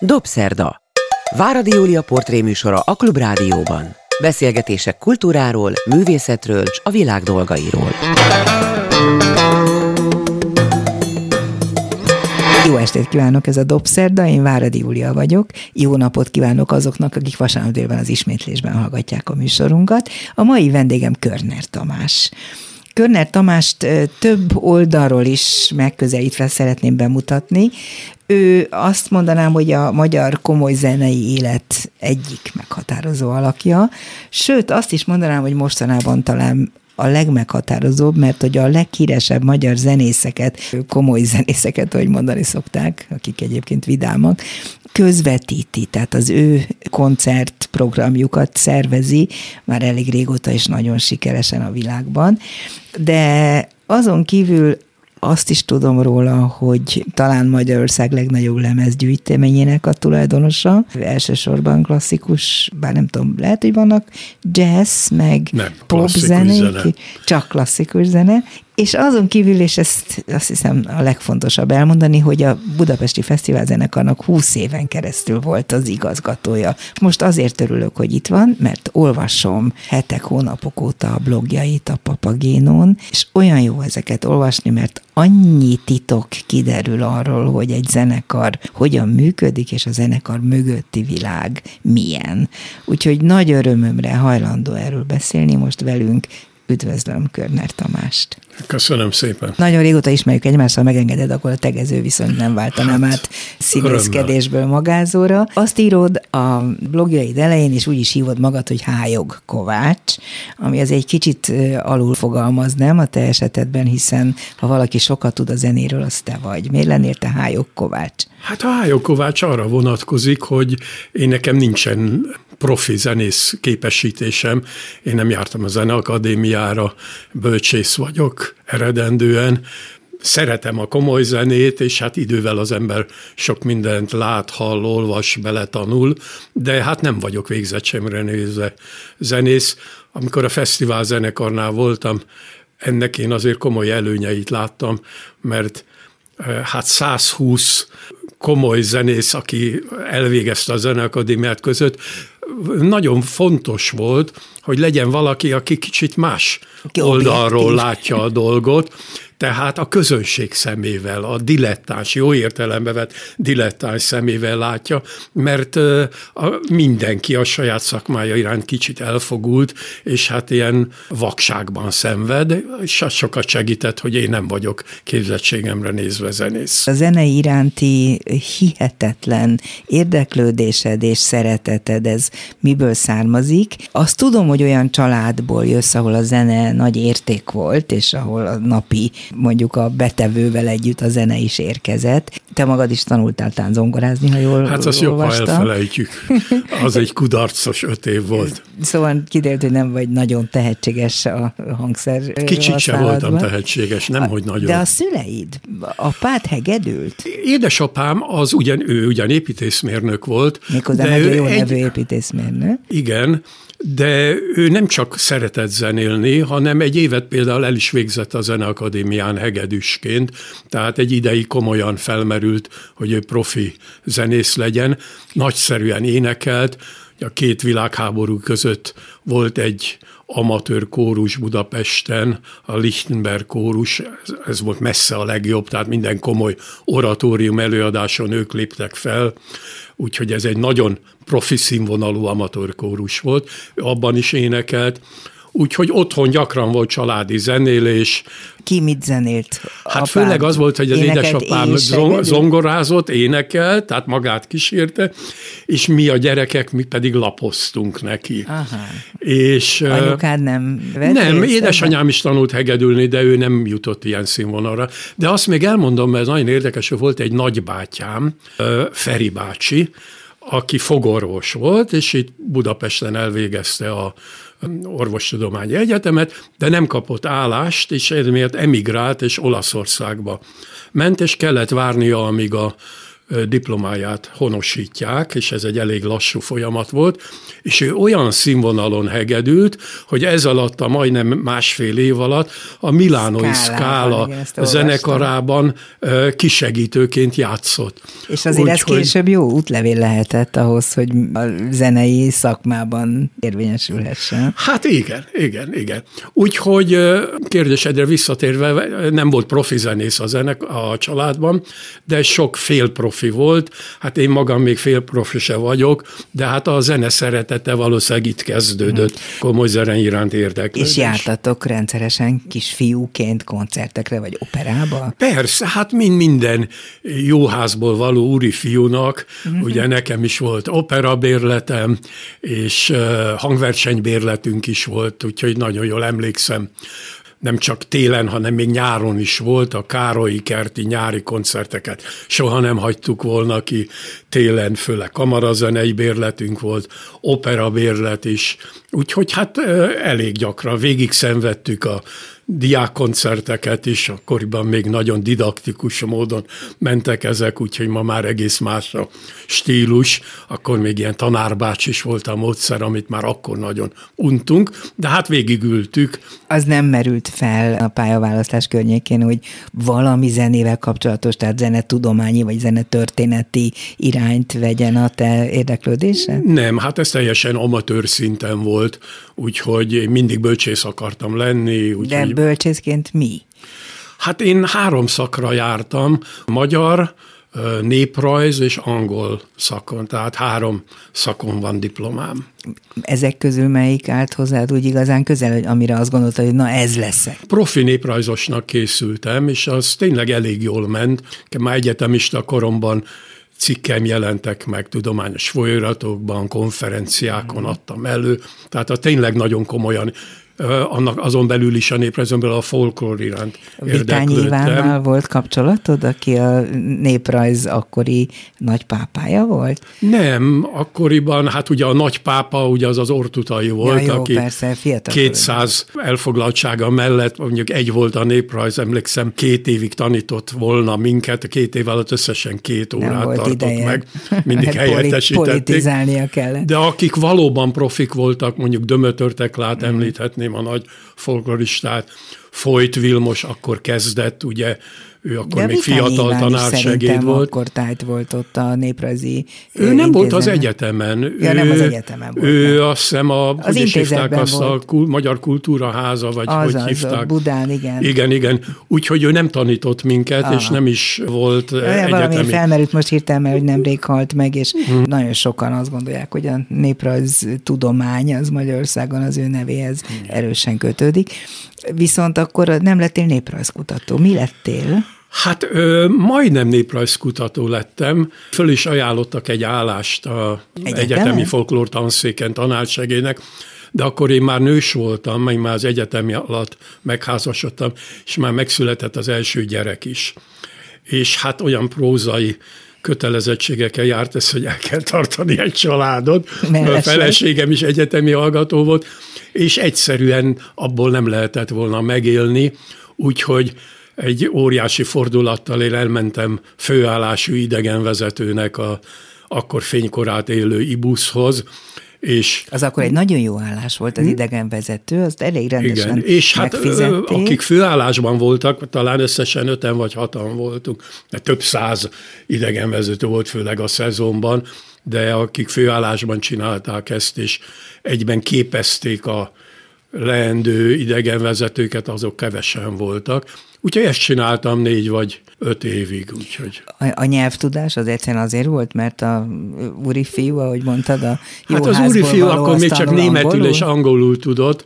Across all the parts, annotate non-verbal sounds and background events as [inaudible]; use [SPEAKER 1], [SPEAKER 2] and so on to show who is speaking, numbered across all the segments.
[SPEAKER 1] Dobszerda. Váradi Júlia portréműsora a Klubrádióban. Beszélgetések kultúráról, művészetről és a világ dolgairól.
[SPEAKER 2] Jó estét kívánok, ez a Dobszerda, én Váradi Júlia vagyok. Jó napot kívánok azoknak, akik vasárnap délben az ismétlésben hallgatják a műsorunkat. A mai vendégem Körner Tamás. Körner Tamást több oldalról is megközelítve szeretném bemutatni. Ő azt mondanám, hogy a magyar komoly zenei élet egyik meghatározó alakja, sőt azt is mondanám, hogy mostanában talán a legmeghatározóbb, mert hogy a leghíresebb magyar zenészeket, komoly zenészeket, ahogy mondani szokták, akik egyébként vidámak, közvetíti, tehát az ő koncertprogramjukat szervezi, már elég régóta is nagyon sikeresen a világban, de azon kívül azt is tudom róla, hogy talán Magyarország legnagyobb lemezgyűjteményének a tulajdonosa, elsősorban klasszikus, bár nem tudom, lehet, hogy vannak jazz, meg
[SPEAKER 3] nem,
[SPEAKER 2] pop zenék,
[SPEAKER 3] zene.
[SPEAKER 2] csak klasszikus zene, és azon kívül, és ezt azt hiszem a legfontosabb elmondani, hogy a Budapesti Fesztivál zenekarnak 20 éven keresztül volt az igazgatója. Most azért örülök, hogy itt van, mert olvasom hetek, hónapok óta a blogjait a Papagénon, és olyan jó ezeket olvasni, mert annyi titok kiderül arról, hogy egy zenekar hogyan működik, és a zenekar mögötti világ milyen. Úgyhogy nagy örömömre hajlandó erről beszélni most velünk Üdvözlöm Körner Tamást.
[SPEAKER 3] Köszönöm szépen.
[SPEAKER 2] Nagyon régóta ismerjük egymást, ha megengeded, akkor a tegező viszont nem váltanám hát, át színészkedésből magázóra. Azt írod a blogjaid elején, és úgy is hívod magad, hogy Hájog Kovács, ami az egy kicsit alul fogalmaz, nem a te esetedben, hiszen ha valaki sokat tud a zenéről, az te vagy. Miért lennél te Hájog Kovács?
[SPEAKER 3] Hát a Hájog Kovács arra vonatkozik, hogy én nekem nincsen profi zenész képesítésem. Én nem jártam a zeneakadémiára, bölcsész vagyok eredendően, szeretem a komoly zenét, és hát idővel az ember sok mindent lát, hall, olvas, beletanul, de hát nem vagyok végzettsemre nézve zenész. Amikor a fesztivál zenekarnál voltam, ennek én azért komoly előnyeit láttam, mert hát 120 komoly zenész, aki elvégezte a zeneakadémiát között, nagyon fontos volt, hogy legyen valaki, aki kicsit más oldalról látja a dolgot, tehát a közönség szemével, a dilettáns, jó értelembe vett dilettáns szemével látja, mert a, mindenki a saját szakmája iránt kicsit elfogult, és hát ilyen vakságban szenved, és az sokat segített, hogy én nem vagyok képzettségemre nézve zenész.
[SPEAKER 2] A zenei iránti hihetetlen érdeklődésed és szereteted, ez miből származik? Azt tudom, hogy olyan családból jössz, ahol a zene nagy érték volt, és ahol a napi mondjuk a betevővel együtt a zene is érkezett. Te magad is tanultál tánzongorázni, ha jól
[SPEAKER 3] Hát azt jobb, ha elfelejtjük. Az egy kudarcos öt év volt.
[SPEAKER 2] Szóval kiderült, hogy nem vagy nagyon tehetséges a hangszer
[SPEAKER 3] Kicsit sem voltam tehetséges, nem, hogy nagyon.
[SPEAKER 2] De a szüleid, apád hegedült?
[SPEAKER 3] Édesapám az ugyan, ő ugyan építészmérnök volt.
[SPEAKER 2] Méghozzá de nagyon jó egy, nevű építészmérnök.
[SPEAKER 3] Igen, de ő nem csak szeretett zenélni, hanem egy évet például el is végzett a Zeneakadémián hegedűsként, tehát egy ideig komolyan felmerült, hogy ő profi zenész legyen, nagyszerűen énekelt, a két világháború között volt egy amatőr kórus Budapesten, a Lichtenberg kórus, ez volt messze a legjobb, tehát minden komoly oratórium előadáson ők léptek fel, úgyhogy ez egy nagyon profi színvonalú amatőr kórus volt, abban is énekelt, Úgyhogy otthon gyakran volt családi zenélés.
[SPEAKER 2] Ki mit zenélt?
[SPEAKER 3] Hát Apád főleg az volt, hogy az édesapám zongorázott, énekelt, tehát magát kísérte, és mi a gyerekek, mi pedig lapoztunk neki.
[SPEAKER 2] Aha.
[SPEAKER 3] És,
[SPEAKER 2] Anyukád nem vett
[SPEAKER 3] Nem, édesanyám is tanult hegedülni, de ő nem jutott ilyen színvonalra. De azt még elmondom, mert ez nagyon érdekes, hogy volt egy nagybátyám, Feri bácsi, aki fogorvos volt, és itt Budapesten elvégezte a orvostudományi egyetemet, de nem kapott állást, és ezért emigrált, és Olaszországba ment, és kellett várnia, amíg a diplomáját honosítják, és ez egy elég lassú folyamat volt, és ő olyan színvonalon hegedült, hogy ez alatt a majdnem másfél év alatt a Milánoi Skála zenekarában kisegítőként játszott.
[SPEAKER 2] És azért Úgy, ez később jó útlevél lehetett ahhoz, hogy a zenei szakmában érvényesülhessen.
[SPEAKER 3] Hát igen, igen, igen. Úgyhogy kérdésedre visszatérve, nem volt profi zenész a, zenek, a családban, de sok félprofi volt. Hát én magam még félprofi se vagyok, de hát a zene szeretete valószínűleg itt kezdődött. Hmm. Komoly zene iránt érdeklődés.
[SPEAKER 2] És jártatok rendszeresen kisfiúként koncertekre, vagy operába?
[SPEAKER 3] Persze, hát mind minden jó házból való úri fiúnak, hmm. ugye nekem is volt operabérletem, és hangversenybérletünk is volt, úgyhogy nagyon jól emlékszem nem csak télen, hanem még nyáron is volt a Károlyi kerti nyári koncerteket. Soha nem hagytuk volna ki télen, főleg kamarazenei bérletünk volt, opera bérlet is. Úgyhogy hát elég gyakran végig szenvedtük a diákkoncerteket is, akkoriban még nagyon didaktikus módon mentek ezek, úgyhogy ma már egész más a stílus, akkor még ilyen tanárbács is volt a módszer, amit már akkor nagyon untunk, de hát végigültük.
[SPEAKER 2] Az nem merült fel a pályaválasztás környékén, hogy valami zenével kapcsolatos, tehát zenetudományi vagy zenetörténeti irányt vegyen a te érdeklődése?
[SPEAKER 3] Nem, hát ez teljesen amatőr szinten volt, úgyhogy mindig bölcsész akartam lenni. Úgy,
[SPEAKER 2] de bölcsészként mi?
[SPEAKER 3] Hát én három szakra jártam, magyar, néprajz és angol szakon, tehát három szakon van diplomám.
[SPEAKER 2] Ezek közül melyik állt hozzád úgy igazán közel, hogy amire azt gondolta, hogy na ez lesz
[SPEAKER 3] Profi néprajzosnak készültem, és az tényleg elég jól ment. Már egyetemista koromban cikkem jelentek meg tudományos folyóiratokban, konferenciákon adtam elő, tehát a tényleg nagyon komolyan annak azon belül is a néprajzonból a folklór iránt
[SPEAKER 2] Vitányi Ivánnal volt kapcsolatod, aki a néprajz akkori nagypápája volt?
[SPEAKER 3] Nem, akkoriban, hát ugye a nagypápa, ugye az az ortutai volt,
[SPEAKER 2] ja, jó,
[SPEAKER 3] aki
[SPEAKER 2] persze,
[SPEAKER 3] 200 elfoglaltsága mellett, mondjuk egy volt a néprajz, emlékszem, két évig tanított volna minket, két év alatt összesen két órát Nem tartott ideje. meg, [laughs] mindig helyettesítették.
[SPEAKER 2] Politizálnia kellett.
[SPEAKER 3] De akik valóban profik voltak, mondjuk Dömötör lát mm. Említhetni, a nagy folkloristát, Folyt Vilmos akkor kezdett, ugye ő akkor De még fiatal tanársegéd volt.
[SPEAKER 2] akkor tájt volt ott a néprajzi
[SPEAKER 3] Ő nem volt az egyetemen.
[SPEAKER 2] Ja, ő, nem az egyetemen volt.
[SPEAKER 3] Ő nem. azt hiszem, a, az hogy is hívták azt volt. a kul, Magyar Kultúra Háza, vagy az, hogy az, hívták.
[SPEAKER 2] Budán, igen.
[SPEAKER 3] Igen, igen. Úgyhogy ő nem tanított minket, Aha. és nem is volt Olyan egyetemi. Valami
[SPEAKER 2] felmerült most hirtelen, mert hogy nemrég halt meg, és hmm. nagyon sokan azt gondolják, hogy a néprajz tudomány az Magyarországon az ő nevéhez hmm. erősen kötődik. Viszont akkor nem lettél néprajzkutató. Mi lettél?
[SPEAKER 3] Hát ö, majdnem néprajzkutató lettem. Föl is ajánlottak egy állást a Egyetemen? egyetemi folklór tanszéken tanársegének, de akkor én már nős voltam, meg már az egyetemi alatt megházasodtam, és már megszületett az első gyerek is. És hát olyan prózai kötelezettségekkel járt ez, hogy el kell tartani egy családot. A feleségem is egyetemi hallgató volt, és egyszerűen abból nem lehetett volna megélni, úgyhogy egy óriási fordulattal én elmentem főállású idegenvezetőnek a akkor fénykorát élő Ibuszhoz, és
[SPEAKER 2] az akkor egy nagyon jó állás volt az hm? idegenvezető, azt elég rendesen igen,
[SPEAKER 3] és hát akik főállásban voltak, talán összesen öten vagy hatan voltunk, mert több száz idegenvezető volt főleg a szezonban, de akik főállásban csinálták ezt, és egyben képezték a leendő idegenvezetőket, azok kevesen voltak. Úgyhogy ezt csináltam négy vagy öt évig. Úgyhogy.
[SPEAKER 2] A, a nyelvtudás az egyszerűen azért volt, mert a úri fiú, ahogy mondtad, a jó
[SPEAKER 3] Hát az úri fiú akkor még csak németül angolul? és angolul tudott,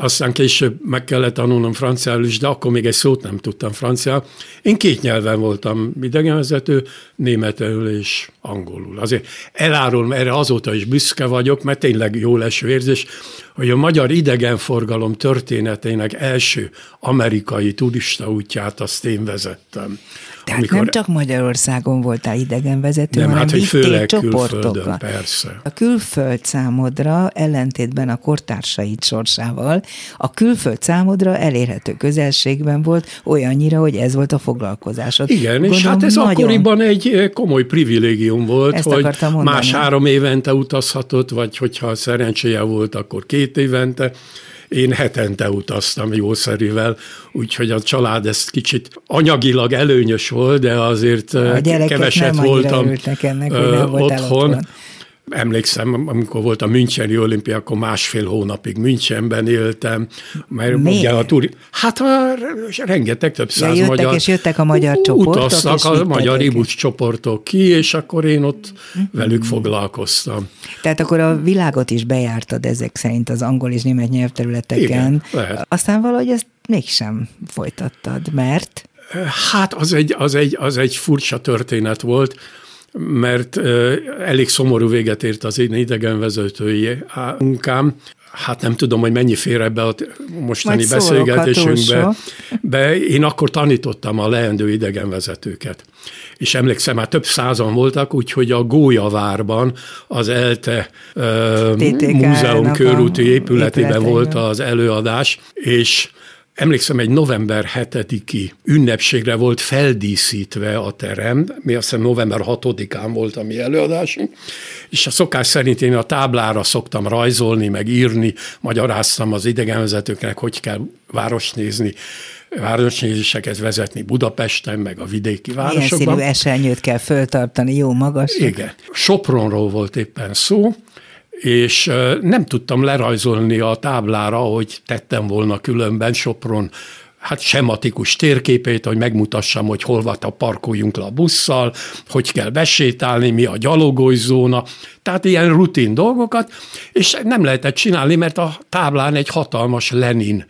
[SPEAKER 3] aztán később meg kellett tanulnom franciául is, de akkor még egy szót nem tudtam franciául. Én két nyelven voltam idegenvezető, németül és angolul. Azért elárulom, erre azóta is büszke vagyok, mert tényleg jó leső érzés, hogy a magyar idegenforgalom történetének első amerikai turista útját azt én vezettem.
[SPEAKER 2] Tehát amikor... nem csak Magyarországon voltál idegenvezető,
[SPEAKER 3] nem,
[SPEAKER 2] hanem
[SPEAKER 3] hát, hogy főleg
[SPEAKER 2] csoportokkal.
[SPEAKER 3] persze.
[SPEAKER 2] A külföld számodra ellentétben a kortársaid sorsával, a külföld számodra elérhető közelségben volt olyannyira, hogy ez volt a foglalkozásod.
[SPEAKER 3] Igen, Gondolom, és hát ez nagyon... akkoriban egy eh, komoly privilégium volt, Ezt hogy más három évente utazhatott, vagy hogyha szerencséje volt, akkor két évente. Én hetente utaztam jószerivel, úgyhogy a család ezt kicsit anyagilag előnyös volt, de azért a keveset voltam ennek, hogy nem otthon. otthon. Emlékszem, amikor volt a Müncheni olimpia, akkor másfél hónapig Münchenben éltem.
[SPEAKER 2] Mert Miért? ugye
[SPEAKER 3] a turi... Hát a, rengeteg, több száz
[SPEAKER 2] ja,
[SPEAKER 3] jöttek, magyar...
[SPEAKER 2] és jöttek a magyar csoportok,
[SPEAKER 3] Utaztak a magyar ibusz csoportok ki, és akkor én ott velük foglalkoztam.
[SPEAKER 2] Tehát akkor a világot is bejártad ezek szerint az angol és német nyelvterületeken. Igen,
[SPEAKER 3] lehet.
[SPEAKER 2] Aztán valahogy ezt mégsem folytattad, mert?
[SPEAKER 3] Hát az egy, az egy, az egy furcsa történet volt mert elég szomorú véget ért az én idegenvezetői munkám. Hát nem tudom, hogy mennyi fér ebbe a mostani Majd beszélgetésünkbe. De én akkor tanítottam a leendő idegenvezetőket. És emlékszem, már több százan voltak, úgyhogy a Gólyavárban az ELTE uh, múzeum körúti épületében volt az előadás, és Emlékszem, egy november 7-i ünnepségre volt feldíszítve a terem, mi azt hiszem november 6-án volt a mi előadásunk, és a szokás szerint én a táblára szoktam rajzolni, meg írni, magyaráztam az idegenvezetőknek, hogy kell városnézni, városnézéseket vezetni Budapesten, meg a vidéki városokban.
[SPEAKER 2] Milyen színű esernyőt kell föltartani, jó magas.
[SPEAKER 3] Igen. Sopronról volt éppen szó, és nem tudtam lerajzolni a táblára, hogy tettem volna különben Sopron hát sematikus térképét, hogy megmutassam, hogy hol van a parkoljunk le a busszal, hogy kell besétálni, mi a gyalogolj zóna, tehát ilyen rutin dolgokat, és nem lehetett csinálni, mert a táblán egy hatalmas Lenin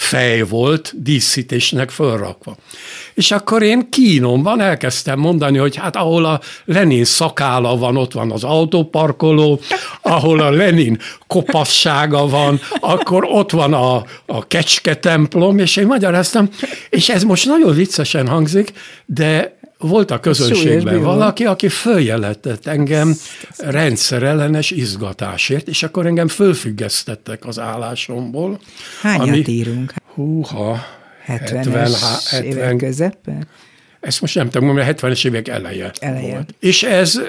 [SPEAKER 3] fej volt díszítésnek fölrakva. És akkor én kínomban elkezdtem mondani, hogy hát ahol a Lenin szakála van, ott van az autóparkoló, ahol a Lenin kopassága van, akkor ott van a, a kecske templom, és én magyaráztam, és ez most nagyon viccesen hangzik, de volt a közönségben valaki, aki följelentett engem rendszerellenes izgatásért, és akkor engem fölfüggesztettek az állásomból.
[SPEAKER 2] Hányat ami, írunk?
[SPEAKER 3] Húha,
[SPEAKER 2] 70-es 70, évek közepe?
[SPEAKER 3] Ezt most nem tudom, mert 70-es évek eleje,
[SPEAKER 2] eleje volt.
[SPEAKER 3] És ez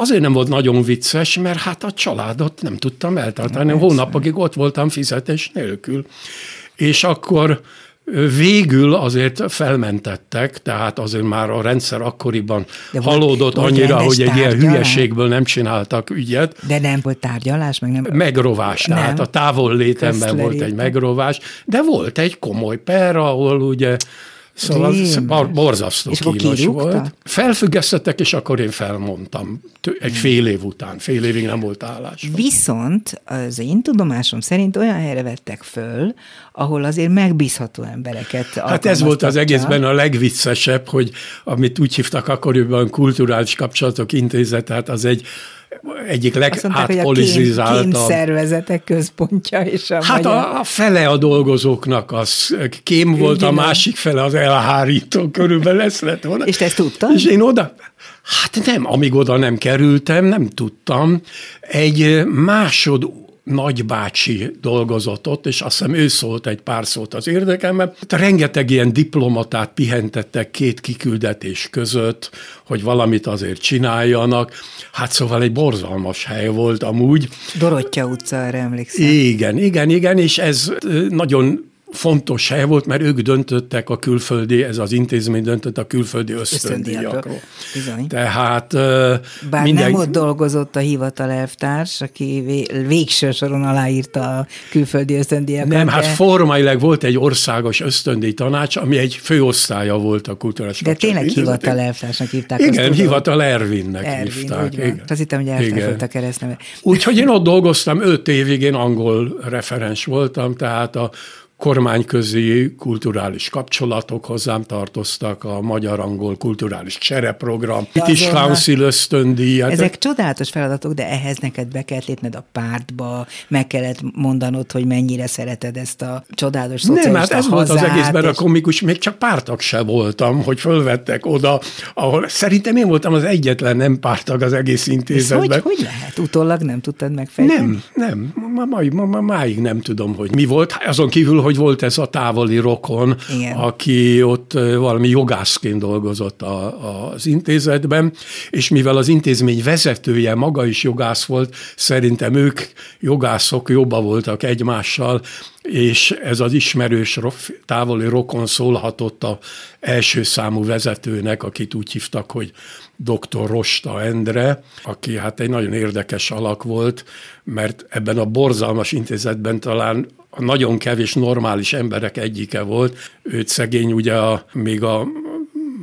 [SPEAKER 3] azért nem volt nagyon vicces, mert hát a családot nem tudtam eltartani. Hónapokig ott voltam fizetés nélkül. És akkor Végül azért felmentettek, tehát azért már a rendszer akkoriban De halódott volt, annyira, hogy egy tárgyalás? ilyen hülyeségből nem csináltak ügyet.
[SPEAKER 2] De nem volt tárgyalás? Meg nem...
[SPEAKER 3] Megrovás, nem. tehát a távol létemben volt egy megrovás, de volt egy komoly per, ahol ugye Szóval bar, borzasztó és kínos volt. Felfüggesztettek, és akkor én felmondtam. Egy fél év után. Fél évig nem volt állás.
[SPEAKER 2] Viszont az én tudomásom szerint olyan helyre vettek föl, ahol azért megbízható embereket
[SPEAKER 3] Hát ez volt az egészben a legviccesebb, hogy amit úgy hívtak akkoriban kulturális kapcsolatok intézet, tehát az egy egyik legátpolizizáltabb.
[SPEAKER 2] A szervezetek központja és a
[SPEAKER 3] Hát magyar... a, fele a dolgozóknak az kém volt, Igen. a másik fele az elhárító, körülbelül ez lett volna.
[SPEAKER 2] És te ezt tudtad?
[SPEAKER 3] És én oda, hát nem, amíg oda nem kerültem, nem tudtam. Egy másod nagybácsi dolgozott ott, és azt hiszem ő szólt egy pár szót az érdekemben. Rengeteg ilyen diplomatát pihentettek két kiküldetés között, hogy valamit azért csináljanak. Hát szóval egy borzalmas hely volt amúgy.
[SPEAKER 2] Dorottya utca, erre emlékszem.
[SPEAKER 3] Igen, igen, igen, és ez nagyon fontos hely volt, mert ők döntöttek a külföldi, ez az intézmény döntött a külföldi ösztöndíjakról. Tehát
[SPEAKER 2] Bár minden... nem ott dolgozott a hivatal elvtárs, aki végső soron aláírta a külföldi ösztöndíjakat.
[SPEAKER 3] Nem, hát de... hát formailag volt egy országos ösztöndíj tanács, ami egy főosztálya volt a kulturális
[SPEAKER 2] De tényleg hivatal elvtársnak hívták.
[SPEAKER 3] Igen, hivatal Ervinnek Ervin,
[SPEAKER 2] hívták. Igen. Azt hittem, hogy elvtárs volt a keresztneve.
[SPEAKER 3] Úgyhogy én ott dolgoztam öt évig, én angol referens voltam, tehát a kormányközi kulturális kapcsolatok hozzám tartoztak, a magyar-angol kulturális csereprogram, itt is Council ösztöndíj.
[SPEAKER 2] Ezek csodálatos feladatok, de ehhez neked be kellett lépned a pártba, meg kellett mondanod, hogy mennyire szereted ezt a csodálatos szocialista
[SPEAKER 3] Nem, hát ez volt az egészben
[SPEAKER 2] és...
[SPEAKER 3] a komikus, még csak pártag se voltam, hogy fölvettek oda, ahol szerintem én voltam az egyetlen nem pártag az egész intézetben.
[SPEAKER 2] Ez hogy, hogy lehet? Utólag nem tudtad megfejteni?
[SPEAKER 3] Nem, nem, ma, ma, ma, ma, máig nem tudom, hogy mi volt. Azon kívül, hogy volt ez a távoli rokon,
[SPEAKER 2] Igen.
[SPEAKER 3] aki ott valami jogászként dolgozott a, a, az intézetben, és mivel az intézmény vezetője maga is jogász volt, szerintem ők jogászok jobban voltak egymással, és ez az ismerős távoli rokon szólhatott a első számú vezetőnek, akit úgy hívtak, hogy dr. Rosta Endre, aki hát egy nagyon érdekes alak volt, mert ebben a borzalmas intézetben talán a nagyon kevés normális emberek egyike volt. Őt szegény ugye a, még a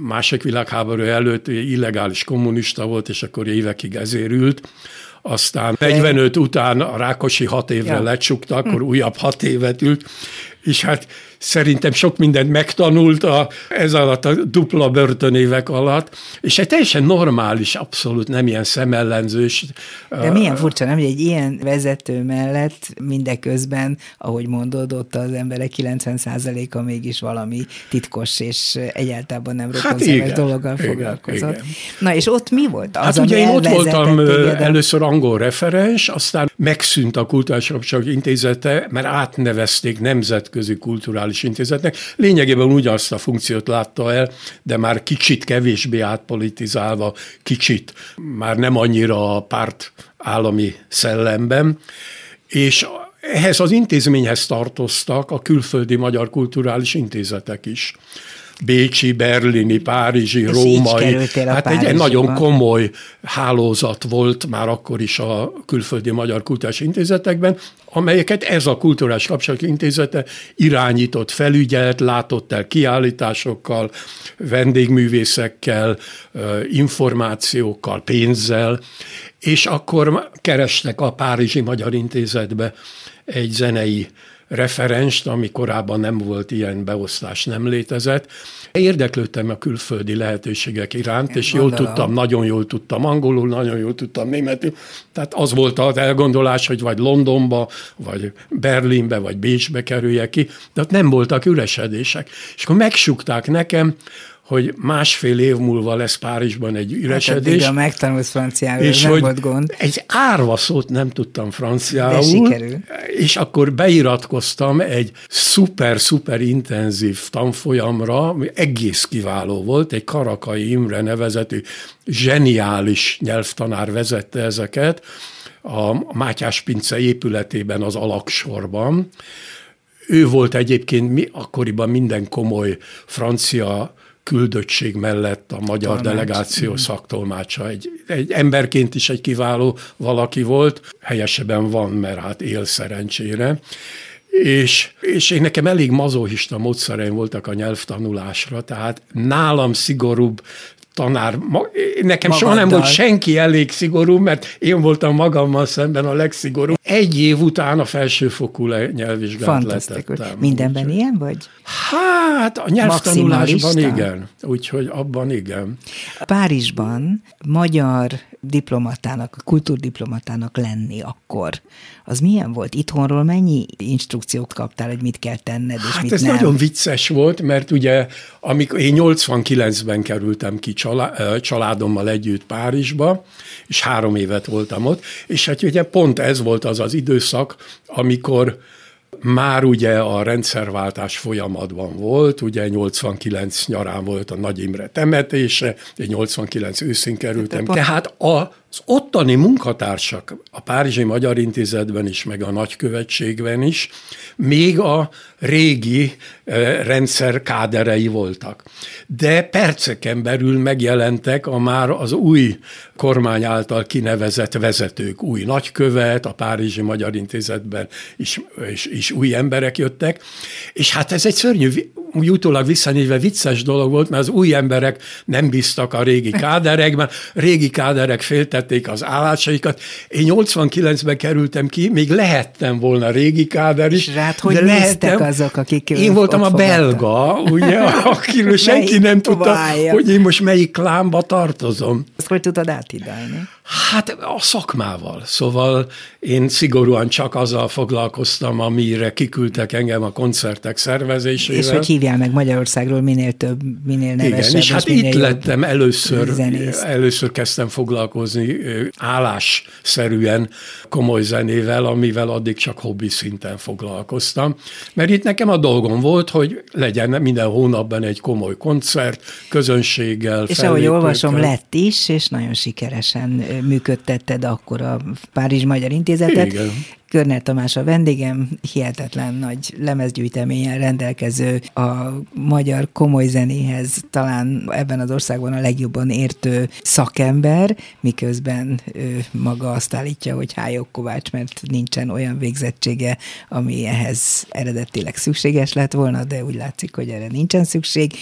[SPEAKER 3] másik világháború előtt illegális kommunista volt, és akkor évekig ezért ült. Aztán 45 után a Rákosi hat évre ja. lecsukta, akkor újabb hat évet ült, és hát szerintem sok mindent megtanult a, ez alatt a dupla börtönévek alatt, és egy teljesen normális, abszolút nem ilyen szemellenzős.
[SPEAKER 2] De milyen furcsa, nem, hogy egy ilyen vezető mellett mindeközben, ahogy mondod, ott az emberek 90%-a mégis valami titkos és egyáltalán nem
[SPEAKER 3] hát igen,
[SPEAKER 2] dologgal igen, foglalkozott. Igen. Na és ott mi volt?
[SPEAKER 3] Az, hát ugye én ott voltam először angol referens, aztán megszűnt a kulturális intézete, mert átnevezték nemzetközi kulturális Intézetnek. Lényegében ugyanazt a funkciót látta el, de már kicsit kevésbé átpolitizálva, kicsit már nem annyira a párt állami szellemben, és ehhez az intézményhez tartoztak a külföldi magyar kulturális intézetek is. Bécsi, Berlini, Párizsi, És Római. Hát egy, egy nagyon komoly hálózat volt már akkor is a külföldi magyar kultúrás intézetekben, amelyeket ez a kulturális kapcsolatok intézete irányított, felügyelt, látott el kiállításokkal, vendégművészekkel, információkkal, pénzzel, és akkor kerestek a Párizsi Magyar Intézetbe egy zenei referenst, ami korábban nem volt ilyen beosztás, nem létezett. Érdeklődtem a külföldi lehetőségek iránt, Én és gondolom. jól tudtam, nagyon jól tudtam angolul, nagyon jól tudtam németül. Tehát az volt az elgondolás, hogy vagy Londonba, vagy Berlinbe, vagy Bécsbe kerüljek ki, de ott nem voltak üresedések. És akkor megsukták nekem, hogy másfél év múlva lesz Párizsban egy üresedés.
[SPEAKER 2] Hát megtanulsz franciául, és nem volt gond.
[SPEAKER 3] Egy árva szót nem tudtam franciául. És akkor beiratkoztam egy szuper-szuper intenzív tanfolyamra, ami egész kiváló volt, egy Karakai Imre nevezetű zseniális nyelvtanár vezette ezeket, a Mátyás Pince épületében az alaksorban. Ő volt egyébként mi, akkoriban minden komoly francia küldöttség mellett a magyar Tolmács. delegáció szaktolmácsa. Egy, egy emberként is egy kiváló valaki volt, helyesebben van, mert hát él szerencsére. És, és én nekem elég mazohista módszereim voltak a nyelvtanulásra, tehát nálam szigorúbb tanár. Nekem Magaddal. soha nem volt senki elég szigorú, mert én voltam magammal szemben a legszigorúbb. Egy év után a felsőfokú nyelvvizsgát letettem.
[SPEAKER 2] Mindenben úgy, ilyen vagy?
[SPEAKER 3] Hát a nyelvtanulásban igen. Úgyhogy abban igen.
[SPEAKER 2] Párizsban magyar diplomatának, kultúrdiplomatának lenni akkor, az milyen volt? Itthonról mennyi instrukciót kaptál, hogy mit kell tenned, és
[SPEAKER 3] hát
[SPEAKER 2] mit
[SPEAKER 3] ez
[SPEAKER 2] nem?
[SPEAKER 3] nagyon vicces volt, mert ugye amikor én 89-ben kerültem családommal együtt Párizsba, és három évet voltam ott, és hát ugye pont ez volt az az időszak, amikor már ugye a rendszerváltás folyamatban volt, ugye 89 nyarán volt a Nagy Imre temetése, 89 őszén kerültem. Tehát a az ottani munkatársak a Párizsi Magyar Intézetben is, meg a nagykövetségben is még a régi eh, rendszer káderei voltak. De perceken belül megjelentek a már az új kormány által kinevezett vezetők, új nagykövet, a Párizsi Magyar Intézetben is, is, is új emberek jöttek, és hát ez egy szörnyű úgy utólag visszanézve vicces dolog volt, mert az új emberek nem bíztak a régi káderekben, régi káderek féltek befizették az állásaikat. Én 89-ben kerültem ki, még lehettem volna régi káder is.
[SPEAKER 2] És rád hogy de lehettem, azok, akik
[SPEAKER 3] Én voltam a belga, ugye, [laughs] akiről senki nem tudta, hogy én most melyik klámba tartozom.
[SPEAKER 2] Ezt hogy tudtad átidálni?
[SPEAKER 3] Hát a szakmával. Szóval én szigorúan csak azzal foglalkoztam, amire kiküldtek engem a koncertek szervezésével.
[SPEAKER 2] És hogy hívjál meg Magyarországról minél több, minél nevesebb.
[SPEAKER 3] Igen, és hát és itt lettem először, zenész. először kezdtem foglalkozni állásszerűen komoly zenével, amivel addig csak hobbi szinten foglalkoztam. Mert itt nekem a dolgom volt, hogy legyen minden hónapban egy komoly koncert, közönséggel,
[SPEAKER 2] És ahogy olvasom, lett is, és nagyon sikeresen működtetted akkor a Párizs Magyar Intézetet. Igen. Körner Tamás a vendégem, hihetetlen nagy lemezgyűjteményen rendelkező, a magyar komoly zenéhez talán ebben az országban a legjobban értő szakember, miközben ő maga azt állítja, hogy Hájok Kovács, mert nincsen olyan végzettsége, ami ehhez eredetileg szükséges lett volna, de úgy látszik, hogy erre nincsen szükség.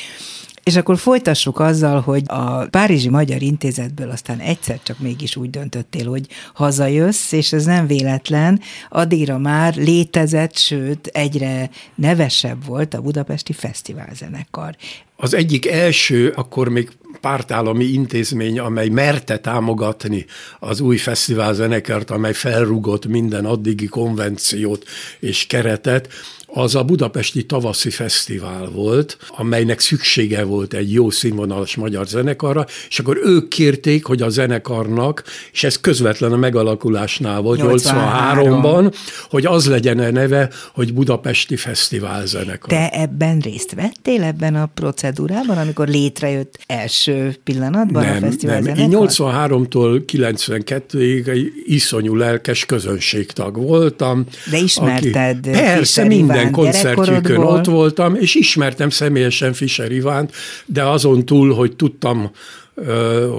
[SPEAKER 2] És akkor folytassuk azzal, hogy a Párizsi Magyar Intézetből aztán egyszer csak mégis úgy döntöttél, hogy hazajössz, és ez nem véletlen, addigra már létezett, sőt egyre nevesebb volt a Budapesti Fesztiválzenekar.
[SPEAKER 3] Az egyik első, akkor még pártállami intézmény, amely merte támogatni az új fesztiválzenekart, amely felrugott minden addigi konvenciót és keretet, az a Budapesti Tavaszi Fesztivál volt, amelynek szüksége volt egy jó színvonalas magyar zenekarra, és akkor ők kérték, hogy a zenekarnak, és ez közvetlen a megalakulásnál volt, 83-ban, hogy az legyen a neve, hogy Budapesti Fesztivál zenekar.
[SPEAKER 2] Te ebben részt vettél, ebben a procedúrában, amikor létrejött első pillanatban nem, a fesztivál nem.
[SPEAKER 3] Zenekar? Én 83-tól 92-ig egy iszonyú lelkes közönségtag voltam.
[SPEAKER 2] De ismerted
[SPEAKER 3] aki, Persze, minden minden koncertjükön ott voltam, és ismertem személyesen Fischer Ivánt, de azon túl, hogy tudtam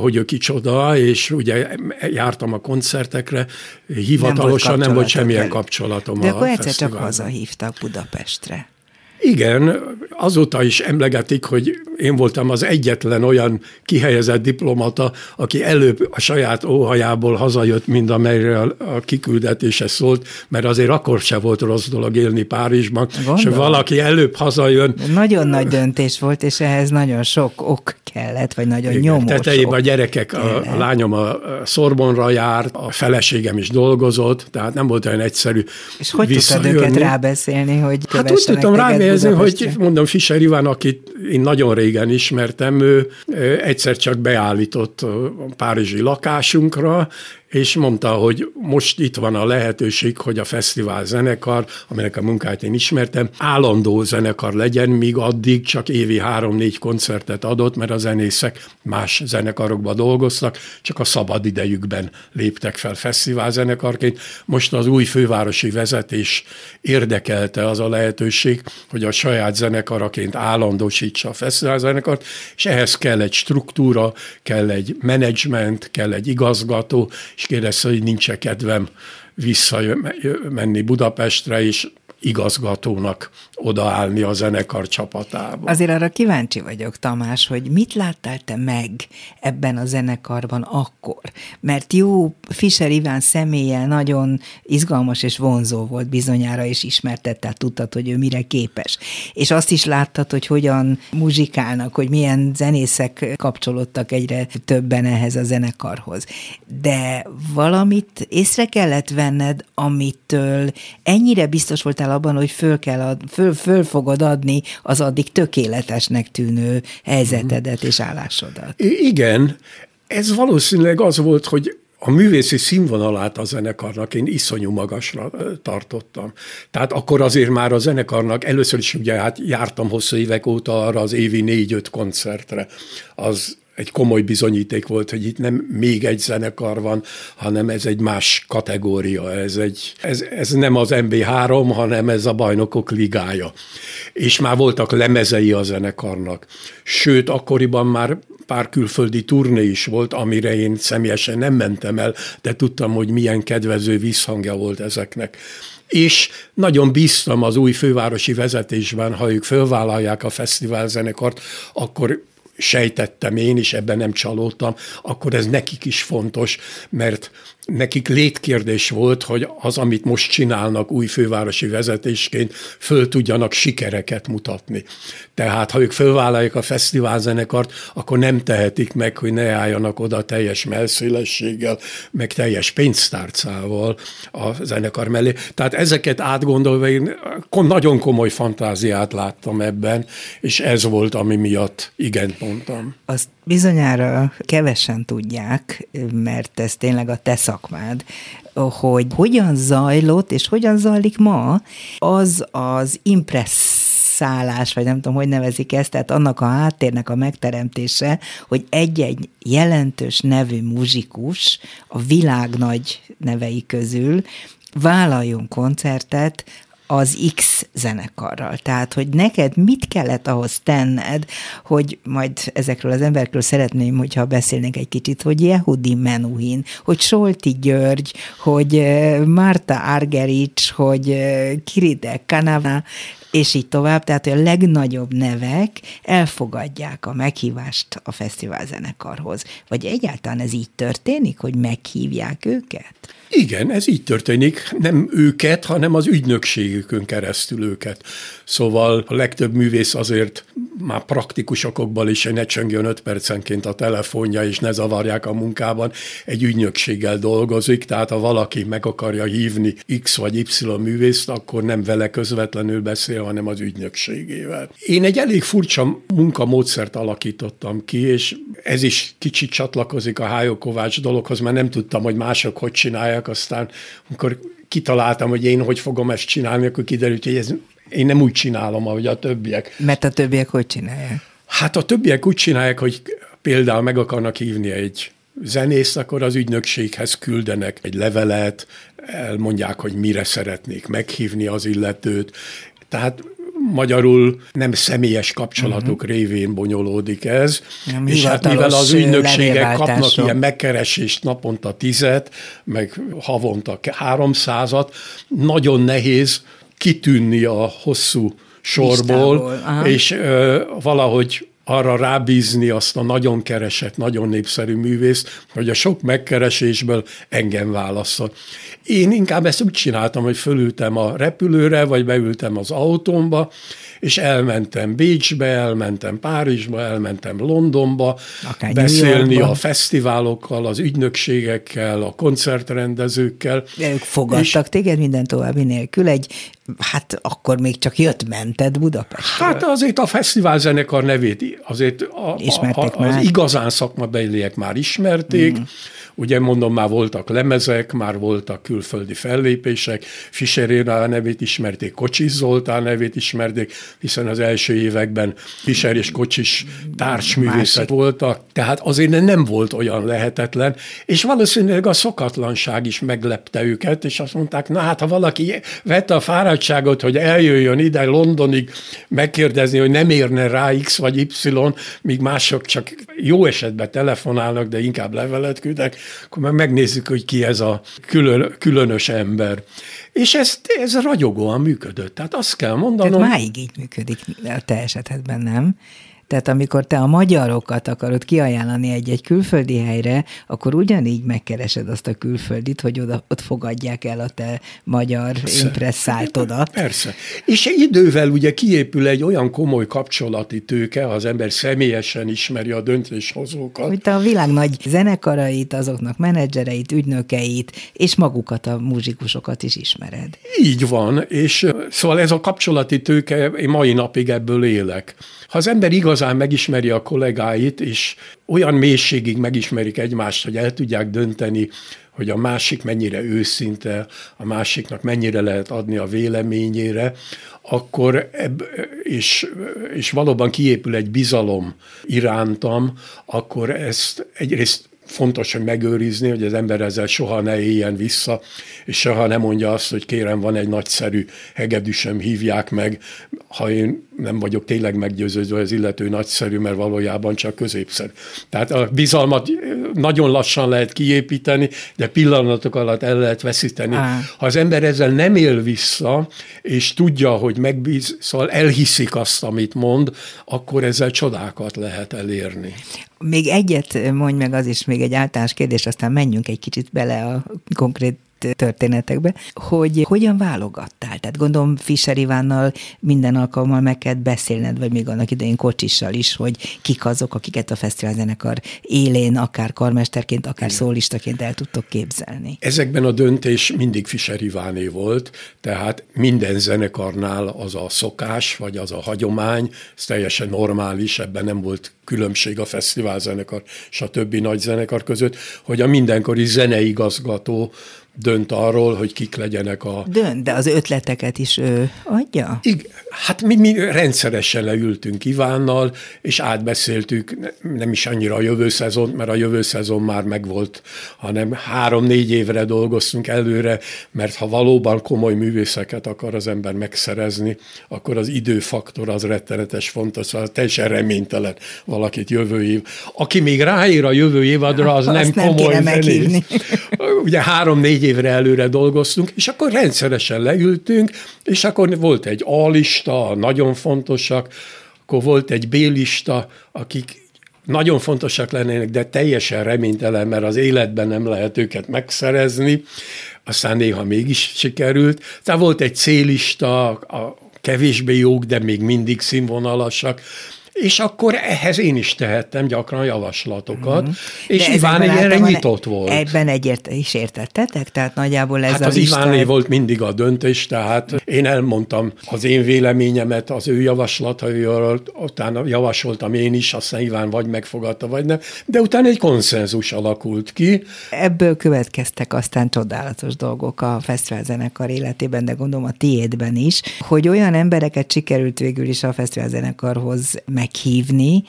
[SPEAKER 3] hogy ő kicsoda, és ugye jártam a koncertekre, hivatalosan nem volt, nem volt semmilyen kapcsolatom
[SPEAKER 2] De akkor egyszer csak hazahívtak Budapestre.
[SPEAKER 3] Igen, azóta is emlegetik, hogy én voltam az egyetlen olyan kihelyezett diplomata, aki előbb a saját óhajából hazajött, mint amelyre a kiküldetése szólt, mert azért akkor se volt rossz dolog élni Párizsban, Gondolom. és valaki előbb hazajön.
[SPEAKER 2] Nagyon nagy döntés volt, és ehhez nagyon sok ok kellett, vagy nagyon Igen, nyomós
[SPEAKER 3] Tetejében a gyerekek, a, a lányom a Szorbonra járt, a feleségem is dolgozott, tehát nem volt olyan egyszerű
[SPEAKER 2] És hogy tudtad őket rábeszélni, hogy
[SPEAKER 3] Hát úgy tudtam rábeszélni, hogy mondom Fischer Iván, akit én nagyon régen ismertem, ő egyszer csak beállított a párizsi lakásunkra, és mondta, hogy most itt van a lehetőség, hogy a fesztivál zenekar, aminek a munkáját én ismertem, állandó zenekar legyen, míg addig csak évi három-négy koncertet adott, mert a zenészek más zenekarokba dolgoztak, csak a szabad idejükben léptek fel fesztivál zenekarként. Most az új fővárosi vezetés érdekelte az a lehetőség, hogy a saját zenekaraként állandósítsa a fesztivál zenekart, és ehhez kell egy struktúra, kell egy menedzsment, kell egy igazgató, és kérdezte, hogy nincs-e kedvem visszamenni Budapestre, és igazgatónak odaállni a zenekar csapatába.
[SPEAKER 2] Azért arra kíváncsi vagyok, Tamás, hogy mit láttál te meg ebben a zenekarban akkor? Mert jó, Fischer Iván személye nagyon izgalmas és vonzó volt bizonyára, és ismertett, tehát tudtad, hogy ő mire képes. És azt is láttad, hogy hogyan muzsikálnak, hogy milyen zenészek kapcsolódtak egyre többen ehhez a zenekarhoz. De valamit észre kellett venned, amitől ennyire biztos voltál abban, hogy föl, kell ad, föl, föl fogod adni az addig tökéletesnek tűnő helyzetedet és állásodat.
[SPEAKER 3] Igen, ez valószínűleg az volt, hogy a művészi színvonalát a zenekarnak én iszonyú magasra tartottam. Tehát akkor azért már a zenekarnak, először is ugye hát jártam hosszú évek óta arra az évi négy-öt koncertre. Az egy komoly bizonyíték volt, hogy itt nem még egy zenekar van, hanem ez egy más kategória, ez, egy, ez, ez nem az MB3, hanem ez a bajnokok ligája. És már voltak lemezei a zenekarnak. Sőt, akkoriban már pár külföldi turné is volt, amire én személyesen nem mentem el, de tudtam, hogy milyen kedvező visszhangja volt ezeknek és nagyon bíztam az új fővárosi vezetésben, ha ők fölvállalják a fesztivál zenekart, akkor sejtettem én is, ebben nem csalódtam, akkor ez nekik is fontos, mert nekik létkérdés volt, hogy az, amit most csinálnak új fővárosi vezetésként, föl tudjanak sikereket mutatni. Tehát, ha ők fölvállalják a fesztiválzenekart, akkor nem tehetik meg, hogy ne álljanak oda teljes melszélességgel, meg teljes pénztárcával a zenekar mellé. Tehát ezeket átgondolva én nagyon komoly fantáziát láttam ebben, és ez volt, ami miatt igen mondtam.
[SPEAKER 2] Azt bizonyára kevesen tudják, mert ez tényleg a te szakmád, hogy hogyan zajlott és hogyan zajlik ma az az impresszálás, vagy nem tudom, hogy nevezik ezt, tehát annak a háttérnek a megteremtése, hogy egy-egy jelentős nevű muzsikus a világ nagy nevei közül vállaljon koncertet az X zenekarral. Tehát, hogy neked mit kellett ahhoz tenned, hogy majd ezekről az emberekről szeretném, hogyha beszélnénk egy kicsit, hogy Yehudi Menuhin, hogy Solti György, hogy eh, Marta Argerics, hogy eh, Kiride Kanava, és így tovább, tehát a legnagyobb nevek elfogadják a meghívást a fesztivál zenekarhoz. Vagy egyáltalán ez így történik, hogy meghívják őket?
[SPEAKER 3] Igen, ez így történik. Nem őket, hanem az ügynökségükön keresztül őket. Szóval a legtöbb művész azért már praktikus okokból is, hogy ne csöngjön öt percenként a telefonja, és ne zavarják a munkában, egy ügynökséggel dolgozik, tehát ha valaki meg akarja hívni X vagy Y művészt, akkor nem vele közvetlenül beszél, hanem az ügynökségével. Én egy elég furcsa munkamódszert alakítottam ki, és ez is kicsit csatlakozik a Hájó Kovács dologhoz, mert nem tudtam, hogy mások hogy csinálják, aztán amikor kitaláltam, hogy én hogy fogom ezt csinálni, akkor kiderült, hogy ez, én nem úgy csinálom, ahogy a többiek.
[SPEAKER 2] Mert a többiek hogy csinálják?
[SPEAKER 3] Hát a többiek úgy csinálják, hogy például meg akarnak hívni egy zenészt, akkor az ügynökséghez küldenek egy levelet, elmondják, hogy mire szeretnék meghívni az illetőt. Tehát magyarul nem személyes kapcsolatok uh-huh. révén bonyolódik ez, nem, és hát mivel az ügynökségek kapnak ilyen megkeresést naponta tizet, meg havonta háromszázat, nagyon nehéz kitűnni a hosszú sorból, és ö, valahogy arra rábízni azt a nagyon keresett, nagyon népszerű művészt, hogy a sok megkeresésből engem válaszol. Én inkább ezt úgy csináltam, hogy fölültem a repülőre, vagy beültem az autómba, és elmentem Bécsbe, elmentem Párizsba, elmentem Londonba, Akár beszélni a fesztiválokkal, az ügynökségekkel, a koncertrendezőkkel.
[SPEAKER 2] De ők fogadtak és, téged minden további nélkül, egy, hát akkor még csak jött mented Budapestről.
[SPEAKER 3] Hát azért a fesztiválzenekar nevét azért a, a, a, az igazán szakmabeliek már ismerték, mm Ugye mondom, már voltak lemezek, már voltak külföldi fellépések, Fischer Éra nevét ismerték, Kocsis Zoltán nevét ismerték, hiszen az első években Fischer és Kocsis társművészet voltak, tehát azért nem volt olyan lehetetlen, és valószínűleg a szokatlanság is meglepte őket, és azt mondták, na hát ha valaki vette a fáradtságot, hogy eljöjjön ide Londonig megkérdezni, hogy nem érne rá X vagy Y, míg mások csak jó esetben telefonálnak, de inkább levelet küldek, akkor már megnézzük, hogy ki ez a külön, különös ember. És ez, ez ragyogóan működött. Tehát azt kell mondanom...
[SPEAKER 2] Tehát máig így működik a te esetedben, nem? Tehát amikor te a magyarokat akarod kiajánlani egy-egy külföldi helyre, akkor ugyanígy megkeresed azt a külföldit, hogy oda, ott fogadják el a te magyar impresszáltodat.
[SPEAKER 3] Persze. És idővel ugye kiépül egy olyan komoly kapcsolati tőke, az ember személyesen ismeri a döntéshozókat.
[SPEAKER 2] Hogy te a világ nagy zenekarait, azoknak menedzsereit, ügynökeit, és magukat a muzsikusokat is ismered.
[SPEAKER 3] Így van, és szóval ez a kapcsolati tőke, én mai napig ebből élek. Ha az ember igazán megismeri a kollégáit, és olyan mélységig megismerik egymást, hogy el tudják dönteni, hogy a másik mennyire őszinte, a másiknak mennyire lehet adni a véleményére, akkor ebb, és, és valóban kiépül egy bizalom irántam, akkor ezt egyrészt fontos, hogy megőrizni, hogy az ember ezzel soha ne éljen vissza, és soha ne mondja azt, hogy kérem, van egy nagyszerű hegedűsem, hívják meg, ha én nem vagyok tényleg meggyőződve, hogy az illető nagyszerű, mert valójában csak középszerű. Tehát a bizalmat nagyon lassan lehet kiépíteni, de pillanatok alatt el lehet veszíteni. Á. Ha az ember ezzel nem él vissza, és tudja, hogy megbíz, szóval elhiszik azt, amit mond, akkor ezzel csodákat lehet elérni.
[SPEAKER 2] Még egyet mondj meg, az is még egy általános kérdés, aztán menjünk egy kicsit bele a konkrét történetekbe, hogy hogyan válogattál? Tehát gondolom Fischer Ivánnal minden alkalommal meg kell beszélned, vagy még annak idején Kocsissal is, hogy kik azok, akiket a fesztiválzenekar élén, akár karmesterként, akár Igen. szólistaként el tudtok képzelni.
[SPEAKER 3] Ezekben a döntés mindig Fischer Iváné volt, tehát minden zenekarnál az a szokás, vagy az a hagyomány, ez teljesen normális, ebben nem volt különbség a fesztiválzenekar és a többi nagy zenekar között, hogy a mindenkori zeneigazgató dönt arról, hogy kik legyenek a...
[SPEAKER 2] Dönt, de az ötleteket is ő adja?
[SPEAKER 3] Igen, hát mi, mi rendszeresen leültünk Ivánnal, és átbeszéltük nem is annyira a jövő szezont, mert a jövő szezon már megvolt, hanem három-négy évre dolgoztunk előre, mert ha valóban komoly művészeket akar az ember megszerezni, akkor az időfaktor az rettenetes fontos, szóval teljesen reménytelen valakit jövő év. Aki még ráír a jövő évadra, az nem komoly nem [laughs] Ugye három-négy évre előre dolgoztunk, és akkor rendszeresen leültünk, és akkor volt egy A-lista, nagyon fontosak, akkor volt egy B-lista, akik nagyon fontosak lennének, de teljesen reménytelen, mert az életben nem lehet őket megszerezni, aztán néha mégis sikerült. Tehát volt egy célista, a kevésbé jók, de még mindig színvonalasak, és akkor ehhez én is tehettem gyakran javaslatokat, mm. és De Iván erre nyitott volt.
[SPEAKER 2] Ebben egyért is értettetek? Tehát nagyjából ez
[SPEAKER 3] hát
[SPEAKER 2] a
[SPEAKER 3] az lista... Iváné volt mindig a döntés, tehát én elmondtam az én véleményemet az ő javaslatairól, utána javasoltam én is, aztán Iván vagy megfogadta, vagy nem, de utána egy konszenzus alakult ki.
[SPEAKER 2] Ebből következtek aztán csodálatos dolgok a fesztiválzenekar életében, de gondolom a tiédben is, hogy olyan embereket sikerült végül is a fesztiválzenekarhoz meghívni,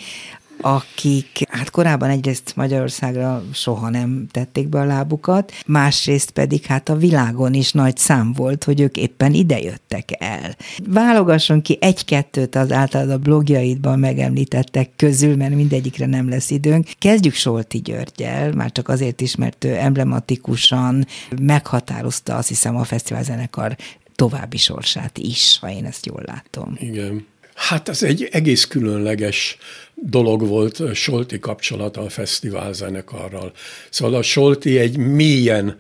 [SPEAKER 2] akik hát korábban egyrészt Magyarországra soha nem tették be a lábukat, másrészt pedig hát a világon is nagy szám volt, hogy ők éppen ide jöttek el. Válogasson ki egy-kettőt az általad a blogjaidban megemlítettek közül, mert mindegyikre nem lesz időnk. Kezdjük Solti Györgyel, már csak azért is, mert ő emblematikusan meghatározta azt hiszem a fesztiválzenekar további sorsát is, ha én ezt jól látom.
[SPEAKER 3] Igen. Hát ez egy egész különleges dolog volt Solti kapcsolata a fesztivál zenekarral. Szóval a Solti egy mélyen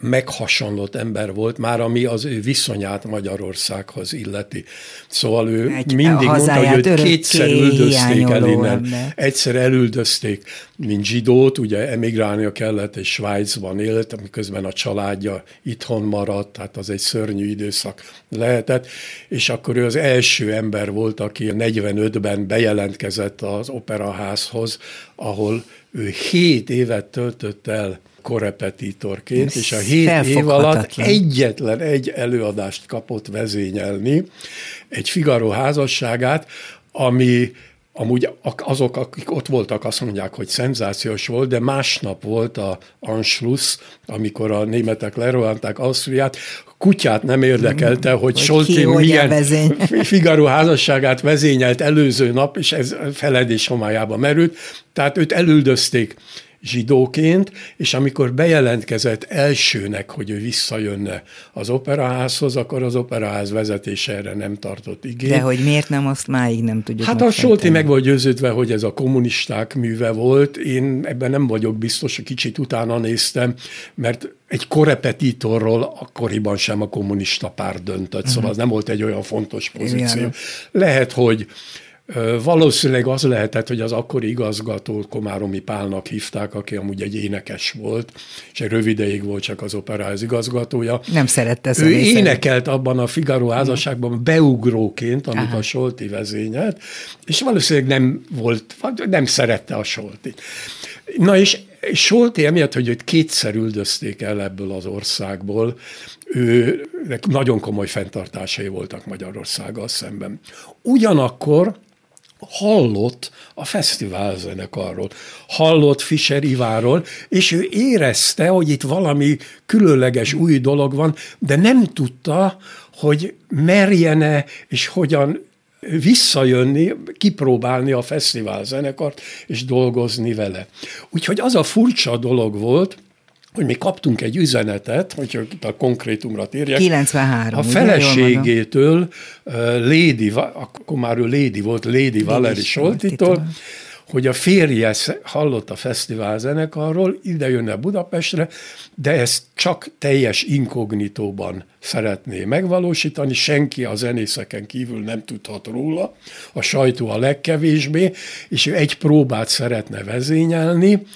[SPEAKER 3] meghasonlott ember volt, már ami az ő viszonyát Magyarországhoz illeti. Szóval ő Egy mindig mondta, hogy őt kétszer üldözték el innen. Ember. Egyszer elüldözték, mint zsidót, ugye emigrálnia kellett, és Svájcban élt, miközben a családja itthon maradt, tehát az egy szörnyű időszak lehetett, és akkor ő az első ember volt, aki 45-ben bejelentkezett az operaházhoz, ahol ő hét évet töltött el korepetitorként, és a hét év alatt egyetlen egy előadást kapott vezényelni, egy Figaro házasságát, ami Amúgy azok, akik ott voltak, azt mondják, hogy szenzációs volt, de másnap volt a Anschluss, amikor a németek lerohanták Ausztriát, kutyát nem érdekelte, hogy, hogy Solti milyen vezény. Figaro házasságát vezényelt előző nap, és ez feledés homályába merült, tehát őt elüldözték zsidóként, és amikor bejelentkezett elsőnek, hogy ő visszajönne az operaházhoz, akkor az operaház vezetése erre nem tartott igényt.
[SPEAKER 2] De hogy miért nem, azt máig nem tudjuk
[SPEAKER 3] Hát a Solti meg volt győződve, hogy ez a kommunisták műve volt. Én ebben nem vagyok biztos, hogy kicsit utána néztem, mert egy korepetitorról akkoriban sem a kommunista pár döntött, uh-huh. szóval az nem volt egy olyan fontos pozíció. Igen. Lehet, hogy Valószínűleg az lehetett, hogy az akkori igazgató Komáromi Pálnak hívták, aki amúgy egy énekes volt, és egy rövid ideig volt csak az operáz igazgatója.
[SPEAKER 2] Nem szerette
[SPEAKER 3] Ő énekelt abban a Figaro házasságban beugróként, amit Aha. a Solti vezényelt, és valószínűleg nem volt, nem szerette a Soltit. Na és Solti emiatt, hogy őt kétszer üldözték el ebből az országból, ő nagyon komoly fenntartásai voltak Magyarországgal szemben. Ugyanakkor hallott a fesztivál zenekarról, hallott Fischer Iváról, és ő érezte, hogy itt valami különleges új dolog van, de nem tudta, hogy merjene és hogyan visszajönni, kipróbálni a fesztivál zenekart, és dolgozni vele. Úgyhogy az a furcsa dolog volt, hogy mi kaptunk egy üzenetet, hogyha a konkrétumra térjek.
[SPEAKER 2] 93.
[SPEAKER 3] A feleségétől, Lady, akkor már ő Lady volt, Lady Valeri Soltitól, hogy a férje hallott a fesztivál zenekarról, ide jönne Budapestre, de ezt csak teljes inkognitóban szeretné megvalósítani, senki a zenészeken kívül nem tudhat róla, a sajtó a legkevésbé, és ő egy próbát szeretne vezényelni,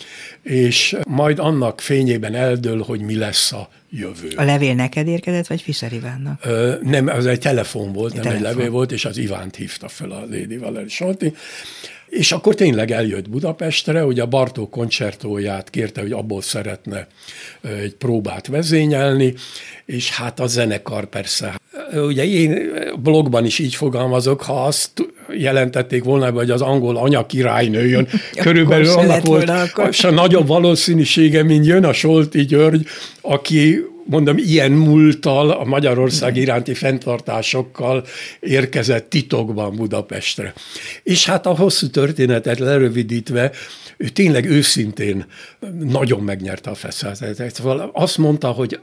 [SPEAKER 3] és majd annak fényében eldől, hogy mi lesz a jövő.
[SPEAKER 2] A levél neked érkezett, vagy Fischer Ivánnak?
[SPEAKER 3] Ö, nem, az egy telefon volt, egy nem telefon. egy levél volt, és az Ivánt hívta fel a Lady Valeri Solti, és akkor tényleg eljött Budapestre, hogy a Bartók koncertóját kérte, hogy abból szeretne egy próbát vezényelni, és hát a zenekar persze. Ugye én blogban is így fogalmazok, ha azt jelentették volna, hogy az angol anya királynő jön, [laughs] körülbelül annak volt a nagyobb valószínűsége, mint jön a Solti György, aki mondom, ilyen múltal, a Magyarország iránti fenntartásokkal érkezett titokban Budapestre. És hát a hosszú történetet lerövidítve, ő tényleg őszintén nagyon megnyerte a feszállást. Szóval azt mondta, hogy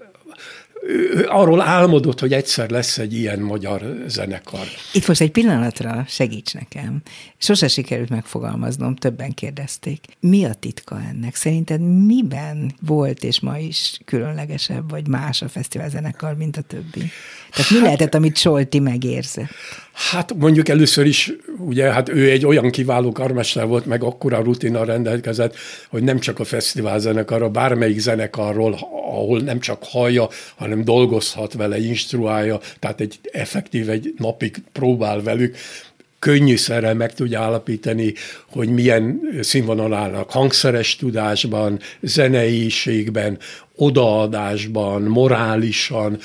[SPEAKER 3] arról álmodott, hogy egyszer lesz egy ilyen magyar zenekar.
[SPEAKER 2] Itt most egy pillanatra segíts nekem. Sose sikerült megfogalmaznom, többen kérdezték. Mi a titka ennek? Szerinted miben volt és ma is különlegesebb, vagy más a fesztivál zenekar, mint a többi? Tehát mi hát, lehetett, amit Solti megérzett?
[SPEAKER 3] Hát mondjuk először is, ugye, hát ő egy olyan kiváló karmester volt, meg akkora rutina rendelkezett, hogy nem csak a fesztivál zenekarra, bármelyik zenekarról, ahol nem csak hallja, hanem dolgozhat vele, instruálja, tehát egy effektív egy napig próbál velük, könnyűszerrel meg tudja állapítani, hogy milyen színvonal állnak hangszeres tudásban, zeneiségben, odaadásban, morálisan,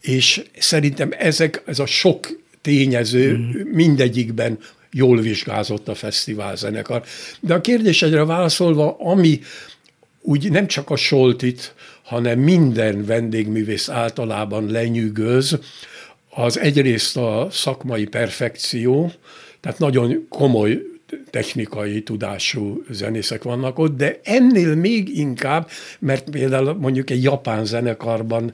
[SPEAKER 3] és szerintem ezek, ez a sok tényező mm. mindegyikben jól vizsgázott a fesztivál zenekar. De a kérdésedre válaszolva, ami úgy nem csak a Soltit, hanem minden vendégművész általában lenyűgöz, az egyrészt a szakmai perfekció, tehát nagyon komoly technikai tudású zenészek vannak ott, de ennél még inkább, mert például mondjuk egy japán zenekarban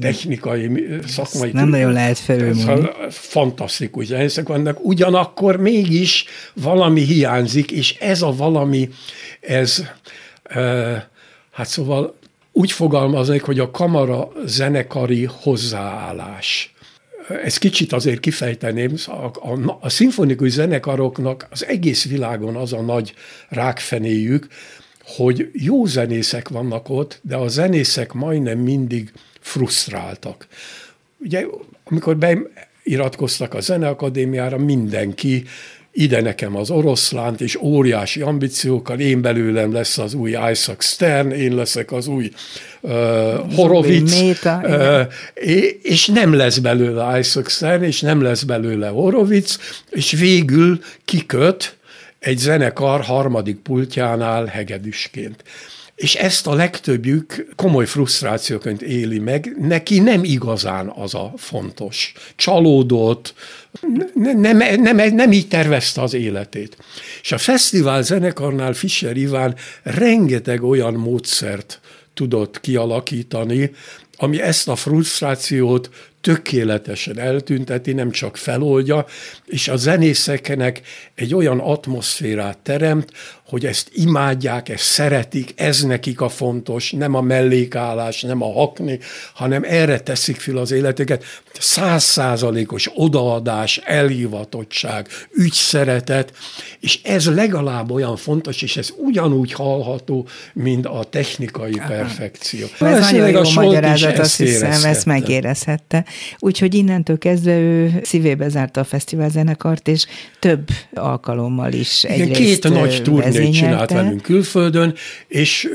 [SPEAKER 3] technikai, szakmai... Ezt
[SPEAKER 2] nem nagyon lehet felülmúlni.
[SPEAKER 3] Fantasztikus zenészek vannak, ugyanakkor mégis valami hiányzik, és ez a valami, ez, hát szóval úgy fogalmaznék, hogy a kamara zenekari hozzáállás. Ez kicsit azért kifejteném, a, a, a szimfonikus zenekaroknak az egész világon az a nagy rákfenéjük, hogy jó zenészek vannak ott, de a zenészek majdnem mindig frusztráltak. Ugye, amikor beiratkoztak a Zeneakadémiára, mindenki ide nekem az oroszlánt, és óriási ambíciókkal, én belőlem lesz az új Isaac Stern, én leszek az új uh, Horowitz, Méta, uh, és nem lesz belőle Isaac Stern, és nem lesz belőle Horowitz, és végül kiköt egy zenekar harmadik pultjánál hegedűsként és ezt a legtöbbjük komoly frusztrációként éli meg, neki nem igazán az a fontos. Csalódott, nem, nem, nem, nem így tervezte az életét. És a fesztivál zenekarnál Fischer Iván rengeteg olyan módszert tudott kialakítani, ami ezt a frusztrációt tökéletesen eltünteti, nem csak feloldja, és a zenészeknek egy olyan atmoszférát teremt, hogy ezt imádják, ezt szeretik, ez nekik a fontos, nem a mellékállás, nem a hakni, hanem erre teszik fel az életeket. Százszázalékos odaadás, elhivatottság, ügyszeretet, és ez legalább olyan fontos, és ez ugyanúgy hallható, mint a technikai Aha. perfekció.
[SPEAKER 2] Ez nagyon jó magyarázat, azt hiszem, ezt megérezhette. Úgyhogy innentől kezdve ő szívébe zárta a fesztivál zenekart, és több alkalommal is egyrészt
[SPEAKER 3] Két nagy turnét csinált velünk külföldön, és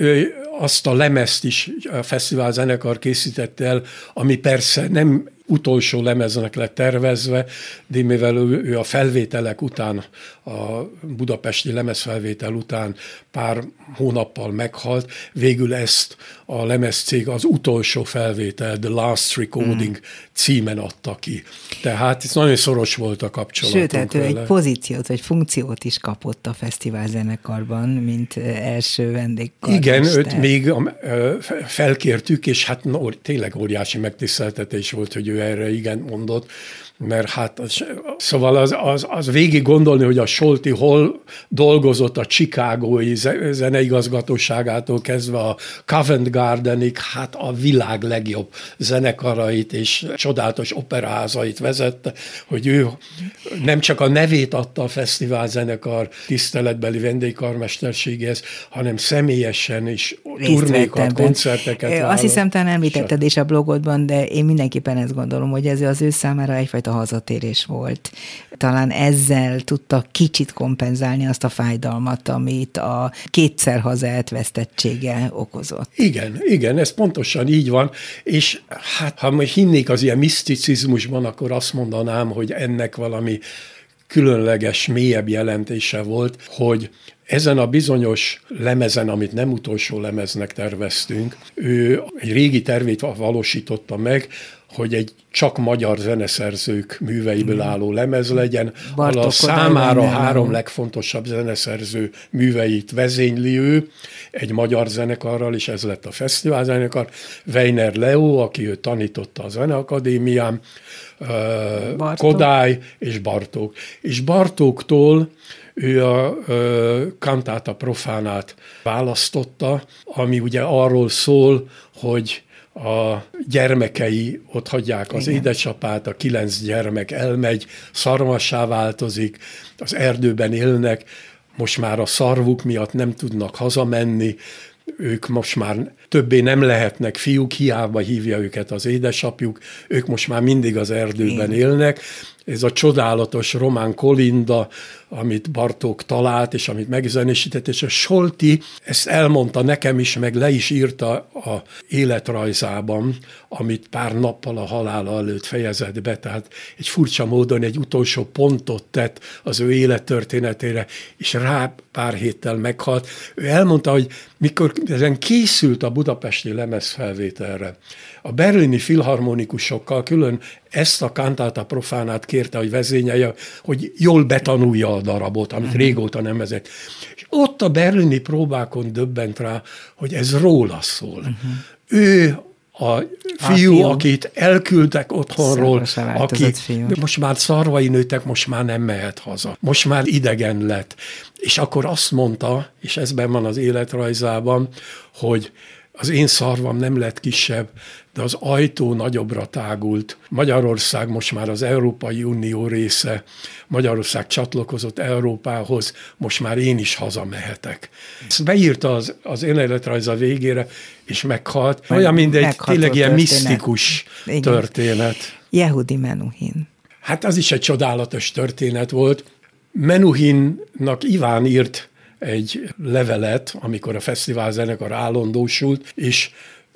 [SPEAKER 3] azt a lemezt is a fesztivál zenekar készített el, ami persze nem utolsó lemeznek lett tervezve, de mivel ő, ő a felvételek után, a budapesti lemezfelvétel után pár hónappal meghalt, végül ezt a lemezcég az utolsó felvétel, The Last Recording mm. címen adta ki. Tehát ez nagyon szoros volt a kapcsolat.
[SPEAKER 2] Sőt, tehát ő egy pozíciót vagy funkciót is kapott a fesztivál zenekarban, mint első vendégkar.
[SPEAKER 3] Igen, őt még felkértük, és hát no, tényleg óriási megtiszteltetés volt, hogy ő erre igen mondott, mert hát az, szóval az, az, az végig gondolni, hogy a Solti hol dolgozott a Chicagói zeneigazgatóságától kezdve a Covent Gardenig, hát a világ legjobb zenekarait és csodálatos operázait vezette, hogy ő nem csak a nevét adta a fesztivál zenekar tiszteletbeli vendégkarmesterségéhez, hanem személyesen is turnékat, koncerteket
[SPEAKER 2] Azt hiszem, te említetted is a blogodban, de én mindenképpen ezt gondolom, hogy ez az ő számára egyfajta egyfajta hazatérés volt. Talán ezzel tudta kicsit kompenzálni azt a fájdalmat, amit a kétszer haza elvesztettsége okozott.
[SPEAKER 3] Igen, igen, ez pontosan így van, és hát ha most hinnék az ilyen miszticizmusban, akkor azt mondanám, hogy ennek valami különleges, mélyebb jelentése volt, hogy ezen a bizonyos lemezen, amit nem utolsó lemeznek terveztünk, ő egy régi tervét valósította meg, hogy egy csak magyar zeneszerzők műveiből álló lemez legyen, ahol a számára három legfontosabb zeneszerző műveit vezényli ő, egy magyar zenekarral, és ez lett a fesztivál zenekar, Weiner Leo, aki ő tanította a Zeneakadémián, Bartók. Kodály és Bartók. És Bartóktól ő a kantáta profánát választotta, ami ugye arról szól, hogy a gyermekei ott hagyják az Igen. édesapát, a kilenc gyermek elmegy, szarvassá változik, az erdőben élnek, most már a szarvuk miatt nem tudnak hazamenni, ők most már többé nem lehetnek fiúk, hiába hívja őket az édesapjuk, ők most már mindig az erdőben Igen. élnek, ez a csodálatos román kolinda, amit Bartók talált, és amit megzenésített, és a Solti ezt elmondta nekem is, meg le is írta a életrajzában, amit pár nappal a halála előtt fejezett be, tehát egy furcsa módon egy utolsó pontot tett az ő élettörténetére, és rá pár héttel meghalt. Ő elmondta, hogy mikor ezen készült a budapesti lemezfelvételre, a berlini filharmonikusokkal külön ezt a kantáta profánát kérte, hogy vezényelje, hogy jól betanulja a darabot, amit uh-huh. régóta nem vezet. És ott a berlini próbákon döbbent rá, hogy ez róla szól. Uh-huh. Ő a fiú, a fiú, akit elküldtek otthonról, aki fiú. most már szarvai nőtek, most már nem mehet haza. Most már idegen lett. És akkor azt mondta, és ezben van az életrajzában, hogy az én szarvam nem lett kisebb, de az ajtó nagyobbra tágult. Magyarország most már az Európai Unió része, Magyarország csatlakozott Európához, most már én is hazamehetek. Ezt beírta az, az életrajza végére, és meghalt. Olyan, mint egy tényleg ilyen misztikus Igen. történet.
[SPEAKER 2] Yehudi Menuhin.
[SPEAKER 3] Hát az is egy csodálatos történet volt. Menuhinnak Iván írt egy levelet, amikor a fesztivál zenekar állandósult, és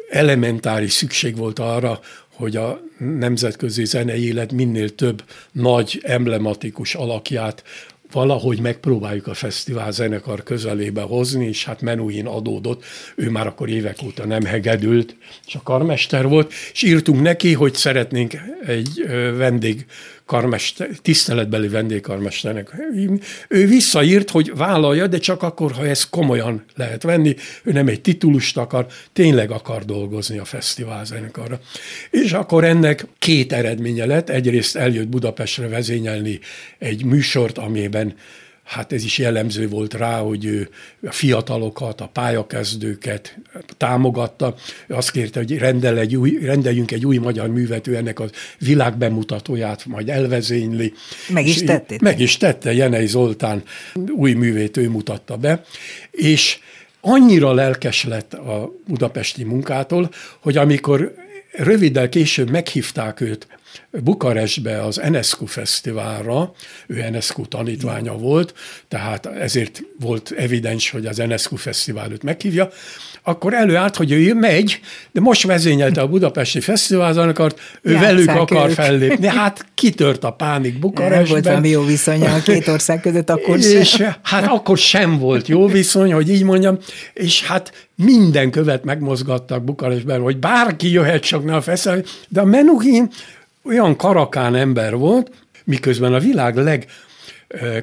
[SPEAKER 3] elementáris szükség volt arra, hogy a nemzetközi zenei élet minél több nagy, emblematikus alakját valahogy megpróbáljuk a fesztivál zenekar közelébe hozni, és hát Menuhin adódott, ő már akkor évek óta nem hegedült, csak karmester volt, és írtunk neki, hogy szeretnénk egy vendég karmester, tiszteletbeli vendégkarmesternek. Ő visszaírt, hogy vállalja, de csak akkor, ha ezt komolyan lehet venni. Ő nem egy titulust akar, tényleg akar dolgozni a fesztivál zenekarra. És akkor ennek két eredménye lett. Egyrészt eljött Budapestre vezényelni egy műsort, amiben hát ez is jellemző volt rá, hogy ő a fiatalokat, a pályakezdőket támogatta. Ő azt kérte, hogy rendel egy új, rendeljünk egy új magyar művet, ő ennek a világbemutatóját majd elvezényli.
[SPEAKER 2] Meg is tette.
[SPEAKER 3] Meg is tette, Jenei Zoltán új művét ő mutatta be, és annyira lelkes lett a budapesti munkától, hogy amikor röviddel később meghívták őt Bukarestbe az Enescu Fesztiválra, ő Enescu tanítványa volt, tehát ezért volt evidens, hogy az Enescu Fesztivál őt meghívja, akkor előállt, hogy ő megy, de most vezényelte a Budapesti Fesztiválzenekart, ő Játszák velük akar ők. fellépni. Hát kitört a pánik Bukarestben. Nem
[SPEAKER 2] volt valami jó viszony a két ország között akkor
[SPEAKER 3] és, sem. Hát akkor sem volt jó viszony, hogy így mondjam, és hát minden követ megmozgattak Bukarestben, hogy bárki jöhet csak ne a fesztivál, de a Menuhin olyan karakán ember volt, miközben a világ leg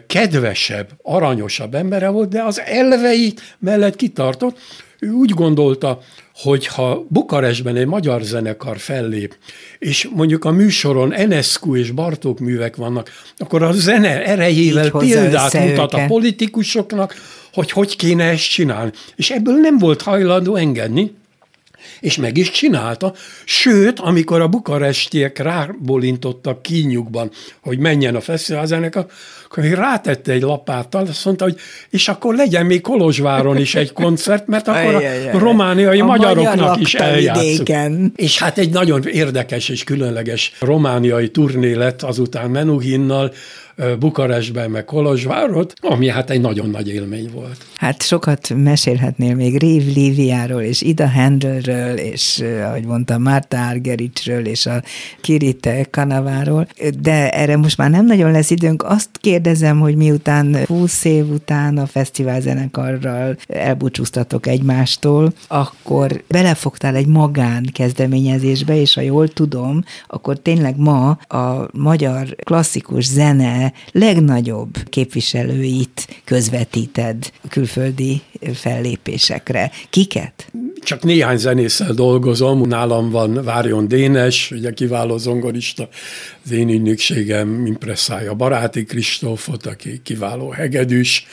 [SPEAKER 3] kedvesebb, aranyosabb embere volt, de az elveit mellett kitartott, ő úgy gondolta, hogy ha Bukarestben egy magyar zenekar fellép, és mondjuk a műsoron Enescu és Bartók művek vannak, akkor a zene erejével példát mutat őke. a politikusoknak, hogy hogy kéne ezt csinálni. És ebből nem volt hajlandó engedni, és meg is csinálta. Sőt, amikor a bukarestiek rábolintottak kínjukban, hogy menjen a fesztiválzenekar, akkor még rátette egy lapáttal, azt mondta, hogy és akkor legyen még Kolozsváron is egy koncert, mert akkor a romániai a magyaroknak is eljátszunk. És hát egy nagyon érdekes és különleges romániai turné lett azután Menuhinnal, Bukarestben, meg Kolozsvárot, ami hát egy nagyon nagy élmény volt.
[SPEAKER 2] Hát sokat mesélhetnél még Rév Líviáról, és Ida Handelről, és ahogy mondtam, Márta Argericsről, és a Kirite Kanaváról, de erre most már nem nagyon lesz időnk. Azt kérdezem, hogy miután 20 év után a fesztivál zenekarral elbúcsúztatok egymástól, akkor belefogtál egy magán kezdeményezésbe, és ha jól tudom, akkor tényleg ma a magyar klasszikus zene legnagyobb képviselőit közvetíted a külföldi fellépésekre. Kiket?
[SPEAKER 3] Csak néhány zenésszel dolgozom. Nálam van Várjon Dénes, ugye kiváló zongorista, az én ügynökségem impresszája Baráti Kristófot, aki kiváló hegedűs,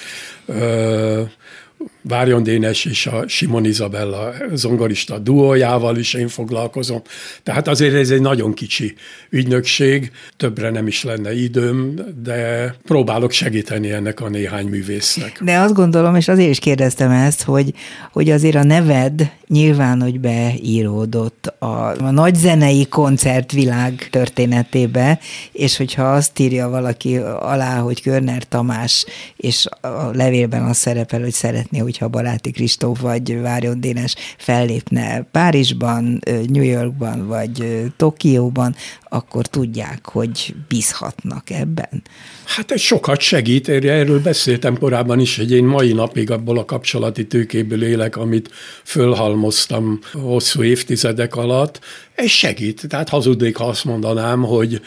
[SPEAKER 3] Várjon Dénes és a Simon Izabella zongorista duójával is én foglalkozom. Tehát azért ez egy nagyon kicsi ügynökség, többre nem is lenne időm, de próbálok segíteni ennek a néhány művésznek.
[SPEAKER 2] De azt gondolom, és azért is kérdeztem ezt, hogy, hogy azért a neved nyilván, hogy beíródott a, a nagy zenei koncertvilág történetébe, és hogyha azt írja valaki alá, hogy Körner Tamás, és a levélben az szerepel, hogy szeretné, hogyha Baráti Kristóf vagy Várjon Dénes fellépne Párizsban, New Yorkban vagy Tokióban, akkor tudják, hogy bízhatnak ebben.
[SPEAKER 3] Hát ez sokat segít, erről beszéltem korábban is, hogy én mai napig abból a kapcsolati tőkéből élek, amit fölhalmoztam hosszú évtizedek alatt, ez segít. Tehát hazudnék, ha azt mondanám, hogy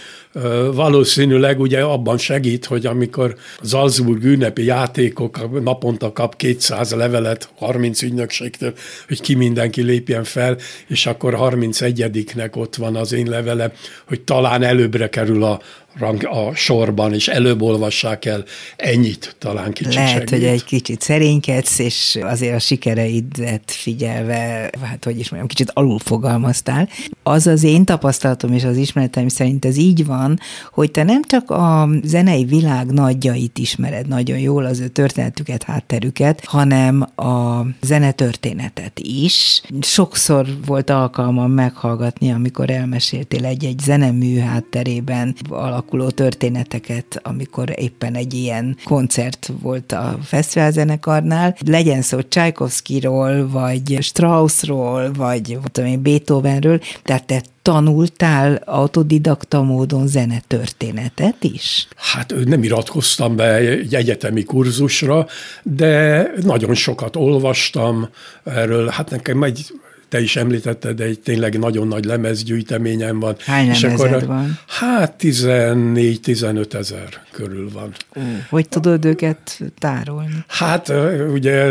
[SPEAKER 3] valószínűleg ugye abban segít, hogy amikor Salzburg ünnepi játékok naponta kap 200 levelet 30 ügynökségtől, hogy ki mindenki lépjen fel, és akkor 31-nek ott van az én levelem, hogy talán előbbre kerül a, rang a sorban, és előbb olvassák el, ennyit talán kicsit
[SPEAKER 2] Lehet,
[SPEAKER 3] segít.
[SPEAKER 2] hogy egy kicsit szerénykedsz, és azért a sikereidet figyelve, hát hogy is mondjam, kicsit alul fogalmaztál. Az az én tapasztalatom és az ismeretem szerint ez így van, hogy te nem csak a zenei világ nagyjait ismered nagyon jól, az ő történetüket, hátterüket, hanem a zenetörténetet is. Sokszor volt alkalmam meghallgatni, amikor elmeséltél egy-egy zenemű hátterében alak alakuló történeteket, amikor éppen egy ilyen koncert volt a fesztiválzenekarnál. Legyen szó Csajkovszkiról, vagy Straussról, vagy tudom én, Beethovenről, tehát te tanultál autodidakta módon zenetörténetet is?
[SPEAKER 3] Hát nem iratkoztam be egy egyetemi kurzusra, de nagyon sokat olvastam erről. Hát nekem egy te is említetted, de egy tényleg nagyon nagy lemezgyűjteményem van.
[SPEAKER 2] Hány és akkor, van?
[SPEAKER 3] Hát 14-15 ezer körül van.
[SPEAKER 2] Ó, hogy tudod őket tárolni?
[SPEAKER 3] Hát ugye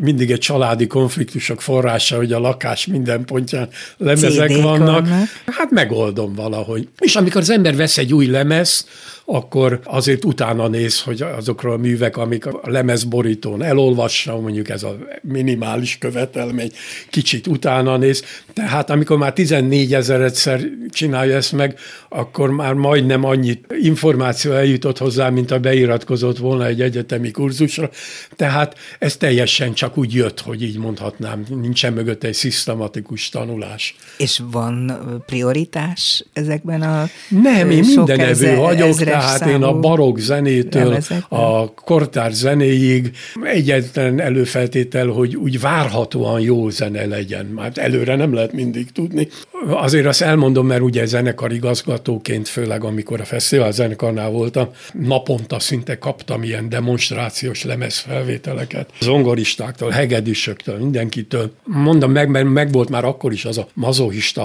[SPEAKER 3] mindig egy családi konfliktusok forrása, hogy a lakás minden pontján lemezek vannak. vannak. Hát megoldom valahogy. És amikor az ember vesz egy új lemez, akkor azért utána néz, hogy azokról a művek, amik a lemezborítón elolvassa, mondjuk ez a minimális követelmény, kicsit utána néz. Tehát amikor már 14 ezeredszer csinálja ezt meg, akkor már majdnem annyit információ eljutott hozzá, mint a beiratkozott volna egy egyetemi kurzusra. Tehát ez teljesen csak úgy jött, hogy így mondhatnám. Nincsen mögött egy szisztematikus tanulás.
[SPEAKER 2] És van prioritás ezekben a
[SPEAKER 3] Nem, én minden evő vagyok, tehát én a barokk zenétől a kortár zenéig egyetlen előfeltétel, hogy úgy várhatóan jó zene legyen. Már előre nem lehet mindig tudni. Azért azt elmondom, mert ugye zenekar igazgatóként, főleg amikor a fesztivál zenekarnál voltam, naponta szinte kaptam ilyen demonstrációs lemezfelvételeket. Zongoristáktól, hegedűsöktől, mindenkitől. Mondom meg, mert meg volt már akkor is az a mazohista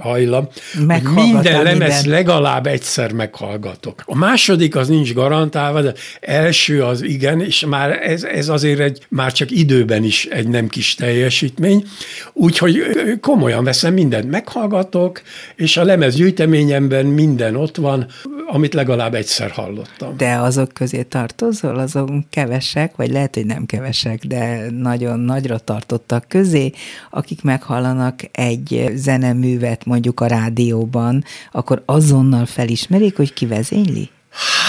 [SPEAKER 3] hajlam, hogy minden lemez minden. legalább egyszer meghallgatok. A második az nincs garantálva, de első az igen, és már ez, ez azért egy, már csak időben is egy nem kis teljesítmény. Úgyhogy komolyan veszem, mindent meghallgatok, és a lemez gyűjteményemben minden ott van, amit legalább egyszer hallottam.
[SPEAKER 2] De azok közé tartozol, azok kevesek, vagy lehet, hogy nem kevesek, de nagyon nagyra tartottak közé, akik meghallanak egy zeneművet mondjuk a rádióban, akkor azonnal felismerik, hogy ki vezényli?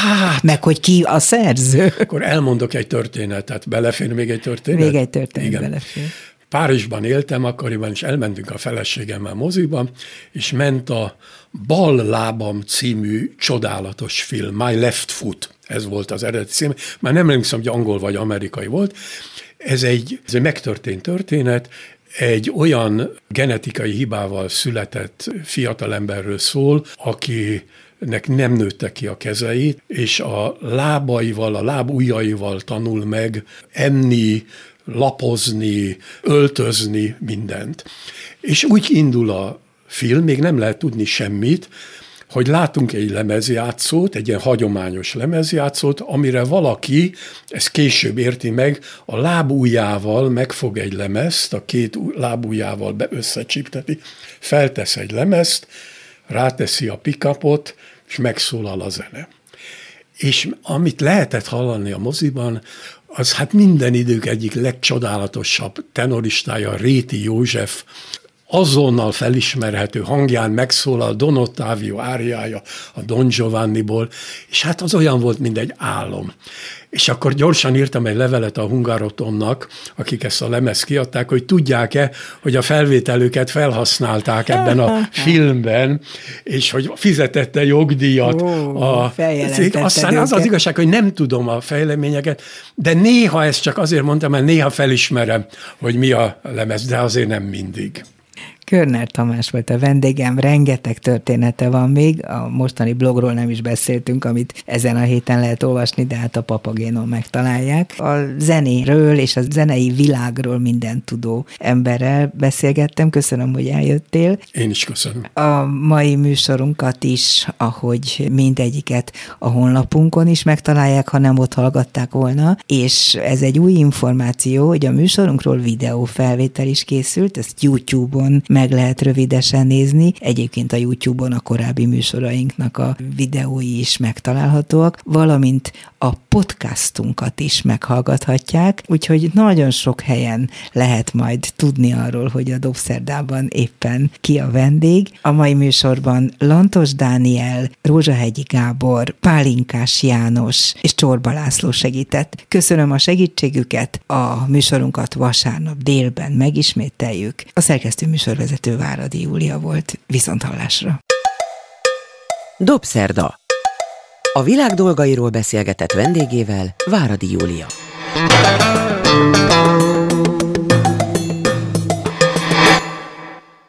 [SPEAKER 2] Hát, Meg hogy ki a szerző.
[SPEAKER 3] Akkor elmondok egy történetet. Belefér még egy történet?
[SPEAKER 2] Még egy történet Igen. belefér.
[SPEAKER 3] Párizsban éltem akkoriban, és elmentünk a feleségemmel moziba, és ment a Bal lábam című csodálatos film, My Left Foot, ez volt az eredeti cím, már nem emlékszem, hogy angol vagy amerikai volt. Ez egy, ez egy megtörtént történet, egy olyan genetikai hibával született fiatalemberről szól, aki nek nem nőtte ki a kezeit, és a lábaival, a lábujjaival tanul meg enni, lapozni, öltözni, mindent. És úgy indul a film, még nem lehet tudni semmit, hogy látunk egy lemezjátszót, egy ilyen hagyományos lemezjátszót, amire valaki, ezt később érti meg, a lábújjával megfog egy lemezt, a két lábújjával összecsipteti, feltesz egy lemezt, ráteszi a pikapot, és megszólal a zene. És amit lehetett hallani a moziban, az hát minden idők egyik legcsodálatosabb tenoristája, Réti József, azonnal felismerhető hangján megszólal Don Ottavio áriája a Don Giovanniból, és hát az olyan volt, mint egy álom. És akkor gyorsan írtam egy levelet a Hungarotonnak, akik ezt a lemez kiadták, hogy tudják-e, hogy a felvételőket felhasználták ebben a [laughs] filmben, és hogy fizetette jogdíjat Ó, a cég. Aztán az az igazság, hogy nem tudom a fejleményeket, de néha ezt csak azért mondtam, mert néha felismerem, hogy mi a lemez, de azért nem mindig.
[SPEAKER 2] Körner Tamás volt a vendégem, rengeteg története van még, a mostani blogról nem is beszéltünk, amit ezen a héten lehet olvasni, de hát a papagénon megtalálják. A zenéről és a zenei világról minden tudó emberrel beszélgettem, köszönöm, hogy eljöttél.
[SPEAKER 3] Én is köszönöm.
[SPEAKER 2] A mai műsorunkat is, ahogy mindegyiket a honlapunkon is megtalálják, ha nem ott hallgatták volna, és ez egy új információ, hogy a műsorunkról videófelvétel is készült, ezt YouTube-on meg lehet rövidesen nézni. Egyébként a YouTube-on a korábbi műsorainknak a videói is megtalálhatóak, valamint a podcastunkat is meghallgathatják, úgyhogy nagyon sok helyen lehet majd tudni arról, hogy a Dobszerdában éppen ki a vendég. A mai műsorban Lantos Dániel, Rózsahegyi Gábor, Pálinkás János és Csorba László segített. Köszönöm a segítségüket, a műsorunkat vasárnap délben megismételjük. A szerkesztő műsorvezető Váradi Júlia volt. Viszont hallásra!
[SPEAKER 1] Dobszerda a világ dolgairól beszélgetett vendégével Váradi Júlia.